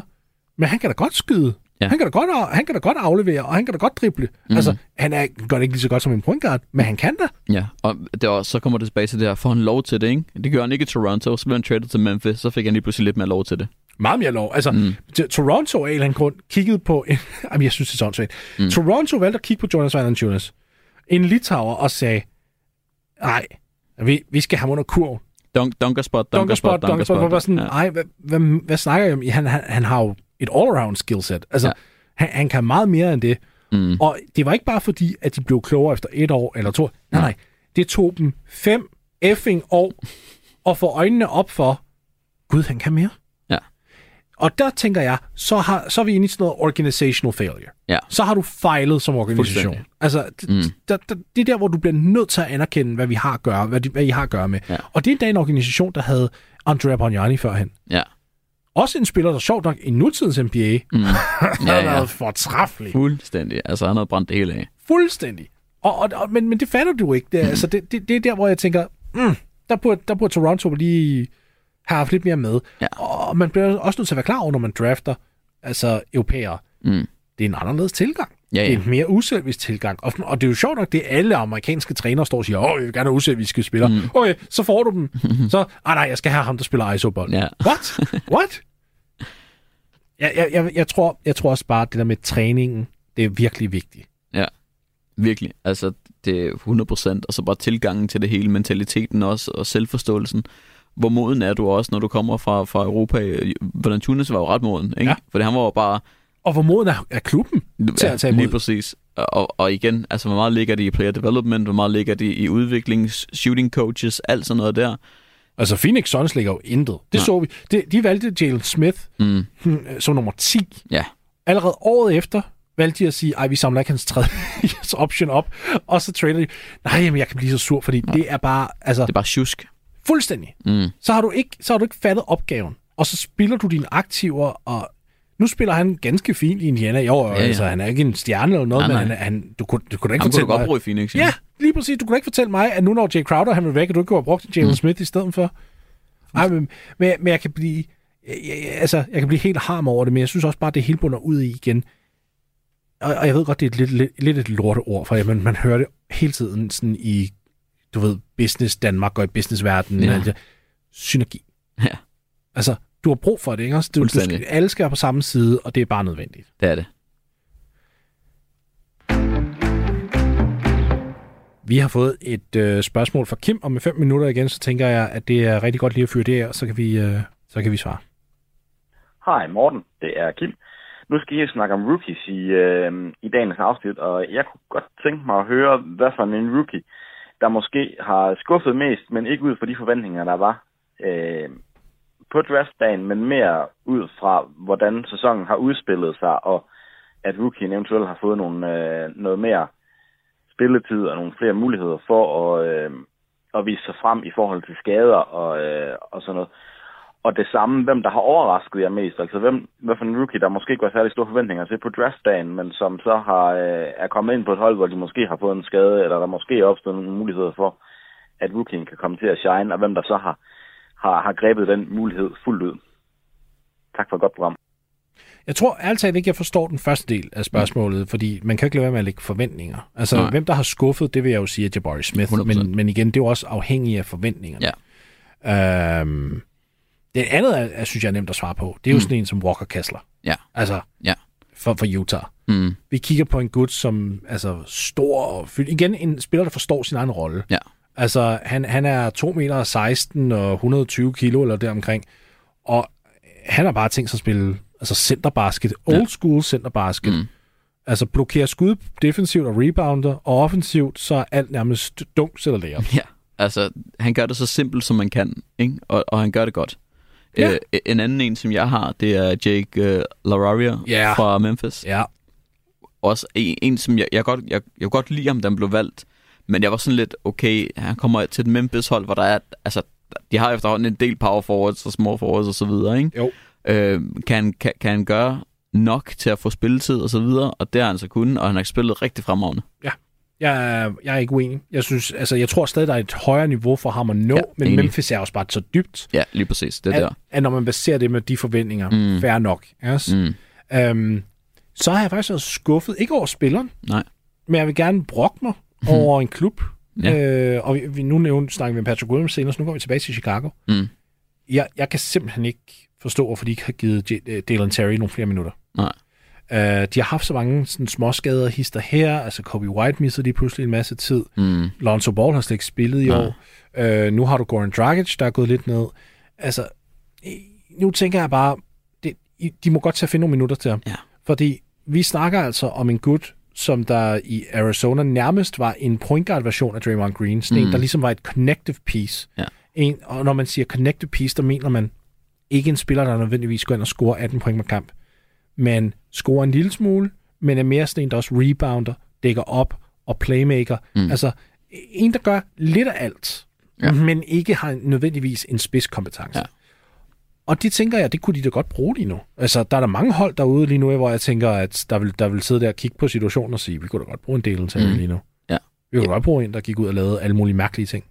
men han kan da godt skyde. Ja. Han, kan da godt, han kan da godt aflevere, og han kan da godt drible. Mm. Altså, han er, gør det ikke lige så godt som en point guard, men han kan da. Ja, og det også, så kommer det tilbage til det her, får han lov til det, ikke? Det gør han ikke i Toronto, så blev han traded til Memphis, så fik han lige pludselig lidt mere lov til det. Meget mere lov. Altså, mm. Toronto af en eller anden grund kiggede på... En, jamen, jeg synes, det er sådan svært. Mm. Toronto valgte at kigge på Jonas Valanciunas. En litauer og sagde, nej, vi, vi skal have ham under kurven. Dunk, dunkerspot, Dunkerspot, dunkerspot, dunkerspot. Hvor var sådan, Ja. ej, hvad, hvad, hvad snakker jeg om? Han, han, han har jo et all-around skillset. Altså, Ja. han, han kan meget mere end det. Mm. Og det var ikke bare fordi, at de blev klogere efter et år eller to. Nej, nej. Det tog dem fem effing år at få øjnene op for, gud, han kan mere. Ja. Og der tænker jeg, så, har, så er vi inde i sådan noget organizational failure. Ja. Så har du fejlet som organisation. Altså, det, Mm. der, der, det er der, hvor du bliver nødt til at anerkende, hvad vi har at gøre, hvad, de, hvad I har at gøre med. Ja. Og det er endda en organisation, der havde Andrea Bognani førhen. Ja. Også en spiller, der sjovt nok i nutidens NBA, mm. Mm. har Ja, ja. været fortræffelig. Fuldstændig. Altså, han havde brændt det hele af. Fuldstændig. Og, og, og, men, men det fatter du ikke. Det, er, altså, det, det, det er der, hvor jeg tænker, mm, der, burde, der burde Toronto lige have haft lidt mere med. Ja. Og man bliver også nødt til at være klar over, når man drafter altså europæere. Mm. Det er en anderledes tilgang. Ja, Det er ja. en mere uselvisk tilgang. Og, og det er jo sjovt nok, det er alle amerikanske trænere står og siger, åh, jeg vil gerne have uselviske spillere. Mm. Okay, så får du dem. så, ah nej, jeg skal have ham, der spiller iso-bold. Ja. What? What? Jeg, jeg, jeg, jeg, tror, jeg tror også bare, at det der med træningen, det er virkelig vigtigt. Virkelig. Altså, det er 100%. Og så bare tilgangen til det hele, mentaliteten også, og selvforståelsen. Hvor moden er du også, når du kommer fra, fra Europa? Hvordan Tunis var jo ret moden, ikke? Ja. Fordi han var jo bare... Og hvor moden er, er klubben til at tage imod. lige præcis. Og, og igen, altså, hvor meget ligger det i player development? Hvor meget ligger det i udvikling, shooting coaches, alt sådan noget der? Altså, Phoenix Suns ligger jo intet. Det Nej. så vi. De, de valgte Jalen Smith Mm. hmm, som nummer 10. Ja. Allerede året efter valgte de at sige, ej, vi samler ikke hans tredje option op, og så trader de. Nej, jamen, jeg kan blive så sur, fordi ja. det er bare, altså, Det er bare tjusk. fuldstændig. Mm. Så har, du ikke, så har du ikke fattet opgaven, og så spiller du dine aktiver, og nu spiller han ganske fint i Indiana. Jo, ja, ja. ja. altså, han er ikke en stjerne eller noget, Nej, men nej. han, han, du, kunne, du kunne da ikke kunne fortælle du godt mig... bruge i Phoenix. Ja, lige præcis. Du kunne da ikke fortælle mig, at nu når Jay Crowder han vil væk, at du ikke kunne have brugt Jalen mm. Smith i stedet for. Ej, men, men, men jeg kan blive... Jeg, jeg, altså, jeg kan blive helt harm over det, men jeg synes også bare, det hele bunder ud i igen. Og, og jeg ved godt, det er et lidt, lidt, lidt et lorteord, for man, man hører det hele tiden sådan i, du ved, business Danmark og i businessverdenen. Ja. Ja. Synergi. Ja. Altså, du har brug for det, ikke? Du, du skal, alle skal være på samme side, og det er bare nødvendigt. Det er det. Vi har fået et øh, spørgsmål fra Kim, og med 5 minutter igen, så tænker jeg, at det er rigtig godt lige at fyre det her, så kan vi, øh, så kan vi svare. Hej Morten, det er Kim. Nu skal jeg snakke om rookies i, øh, i dagens afsnit, og jeg kunne godt tænke mig at høre, hvad for en rookie, der måske har skuffet mest, men ikke ud fra de forventninger, der var, øh, på draftdagen, men mere ud fra, hvordan sæsonen har udspillet sig, og at rookien eventuelt har fået nogle, øh, noget mere spilletid og nogle flere muligheder for at, øh, at vise sig frem i forhold til skader og, øh, og sådan noget. Og det samme, hvem der har overrasket jer mest, altså hvem, hvad for en rookie, der måske ikke var særlig store forventninger til på draftdagen, men som så har, øh, er kommet ind på et hold, hvor de måske har fået en skade, eller der måske er opstået nogle muligheder for, at rookien kan komme til at shine, og hvem der så har, har, har grebet den mulighed fuldt ud. Tak for et godt program. Jeg tror ærligt talt ikke, jeg forstår den første del af spørgsmålet, mm. fordi man kan ikke lade være med at lægge forventninger. Altså, Nej. hvem der har skuffet, det vil jeg jo sige, at Jabari Smith, 100%. men, men igen, det er jo også afhængigt af forventningerne. Ja. Øhm, det andet, er, jeg synes jeg er nemt at svare på, det er jo mm. sådan en som Walker Kessler. Ja. Altså, ja. For, for Utah. Mm. Vi kigger på en gut, som altså stor og fyldt. Igen, en spiller, der forstår sin egen rolle. Ja. Altså, han, han er 2 meter 16 og 120 kilo eller deromkring. Og han har bare tænkt sig at spille altså centerbasket, old school centerbasket. Mm. Altså blokere skud defensivt og rebounder, og offensivt, så er alt nærmest dunks eller lærer. Ja, altså han gør det så simpelt, som man kan, ikke? Og, og han gør det godt. Ja. Øh, en anden en, som jeg har, det er Jake uh, Lararia yeah. fra Memphis. Ja. Også en, en som jeg, jeg, godt, jeg, jeg godt lide da han blev valgt. Men jeg var sådan lidt, okay, han kommer til et Memphis-hold, hvor der er, altså, de har efterhånden en del power forwards og small forwards og så videre, ikke? Jo. Øh, kan, kan, kan han gøre nok til at få spilletid og så videre, og det har han så kunnet, og han har spillet rigtig fremragende. Ja, jeg er, jeg er ikke uenig. Jeg synes, altså, jeg tror stadig, der er et højere niveau for ham at nå, ja, men enig. Memphis er også bare så dybt. Ja, lige præcis. Det at, der. At når man baserer det med de forventninger, mm. fair nok. Yes? Mm. Øhm, så har jeg faktisk været skuffet, ikke over spilleren, Nej. men jeg vil gerne brokke mig mm. over en klub. Ja. Øh, og vi, vi, nu nævnte, snakker vi med Patrick Williams senere, så nu går vi tilbage til Chicago. Mm. Jeg, jeg kan simpelthen ikke forstå, hvorfor de ikke har givet J- Dalen Terry nogle flere minutter. Nej. Uh, de har haft så mange sådan, småskader hister her. Altså Kobe White missede de pludselig en masse tid. Mm. Lonzo Ball har slet ikke spillet i år. Uh, nu har du Goran Dragic, der er gået lidt ned. Altså, nu tænker jeg bare, det, de må godt tage at finde nogle minutter til ham. Ja. Fordi vi snakker altså om en gut, som der i Arizona nærmest var en point guard version af Draymond Green. Sådan mm. en, der ligesom var et connective piece. Ja. En, og når man siger connective piece, der mener man ikke en spiller, der nødvendigvis går ind og scorer 18 point per kamp, men scorer en lille smule, men er mere sådan en, der også rebounder, dækker op og playmaker. Mm. Altså en, der gør lidt af alt, ja. men ikke har nødvendigvis en spidskompetence. Ja. Og det tænker jeg, det kunne de da godt bruge lige nu. Altså, der er der mange hold derude lige nu, hvor jeg tænker, at der vil, der vil sidde der og kigge på situationen og sige, vi kunne da godt bruge en del til mm. lige nu. Ja. Vi kunne ja. godt bruge en, der gik ud og lavede alle mulige mærkelige ting.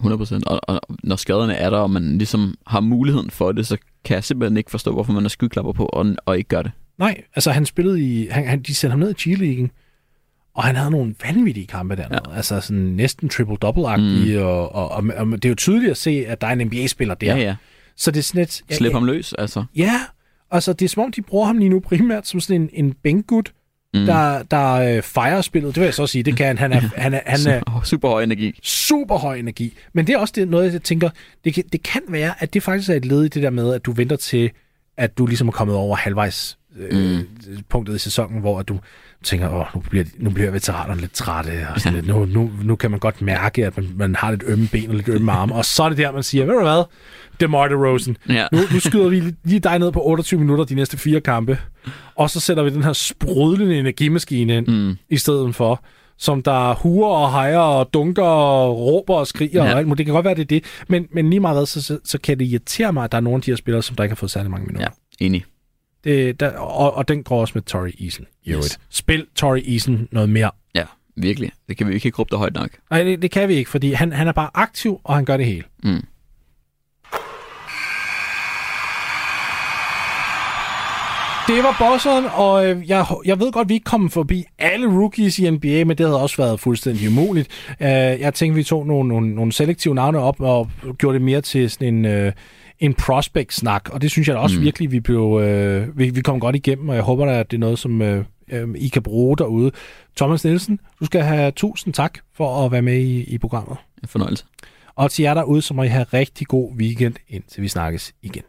100%. Og, og når skaderne er der, og man ligesom har muligheden for det, så kan jeg simpelthen ikke forstå, hvorfor man har skyklapper på og, og ikke gør det. Nej, altså han spillede i... Han, han, de sendte ham ned i G-League, og han havde nogle vanvittige kampe dernede. Ja. Altså sådan næsten triple-double-agtige, mm. og, og, og, og, det er jo tydeligt at se, at der er en NBA-spiller der. Ja, ja. Så det er sådan et... Ja, Slip ham løs, altså. Ja, altså det er som om, de bruger ham lige nu primært som sådan en, en bænkgut, mm. der, der øh, fejrer spillet. Det vil jeg så sige, det kan han. Han er, han er, han er super høj energi. Super høj energi. Men det er også det, noget, jeg tænker, det kan, det kan være, at det faktisk er et led i det der med, at du venter til, at du ligesom er kommet over halvvejs øh, mm. punktet i sæsonen, hvor du tænker, åh, nu bliver, nu bliver veteranerne lidt trætte, og sådan lidt, nu, nu, nu kan man godt mærke, at man, man har lidt ømme ben og lidt ømme arme, og så er det der, man siger, ved du hvad, DeMar DeRozan, ja. nu, nu skyder vi lige dig ned på 28 minutter de næste fire kampe, og så sætter vi den her sprudlende energimaskine ind, mm. i stedet for, som der huer og hejer og dunker og råber og skriger ja. og alt muligt. Det kan godt være, det er det, men, men lige meget hvad, så, så, så kan det irritere mig, at der er nogle af de her spillere, som der ikke har fået særlig mange minutter. Ja, enig. Det, der, og, og den går også med Tori Eason. Yes. Spil Tori Eason noget mere. Ja, virkelig. Det kan vi ikke råbe højt nok. Nej, det, det kan vi ikke, fordi han, han er bare aktiv, og han gør det hele. Mm. Det var bosseren, og øh, jeg, jeg ved godt, vi ikke kommer forbi alle rookies i NBA, men det havde også været fuldstændig umuligt. Uh, jeg tænkte, vi tog nogle, nogle, nogle selektive navne op og gjorde det mere til sådan en... Uh, en prospect-snak, og det synes jeg da også mm. virkelig, vi blev, øh, vi, vi kom godt igennem, og jeg håber da, at det er noget, som øh, øh, I kan bruge derude. Thomas Nielsen, du skal have tusind tak for at være med i, i programmet. En fornøjelse. Og til jer derude, så må I have rigtig god weekend, indtil vi snakkes igen.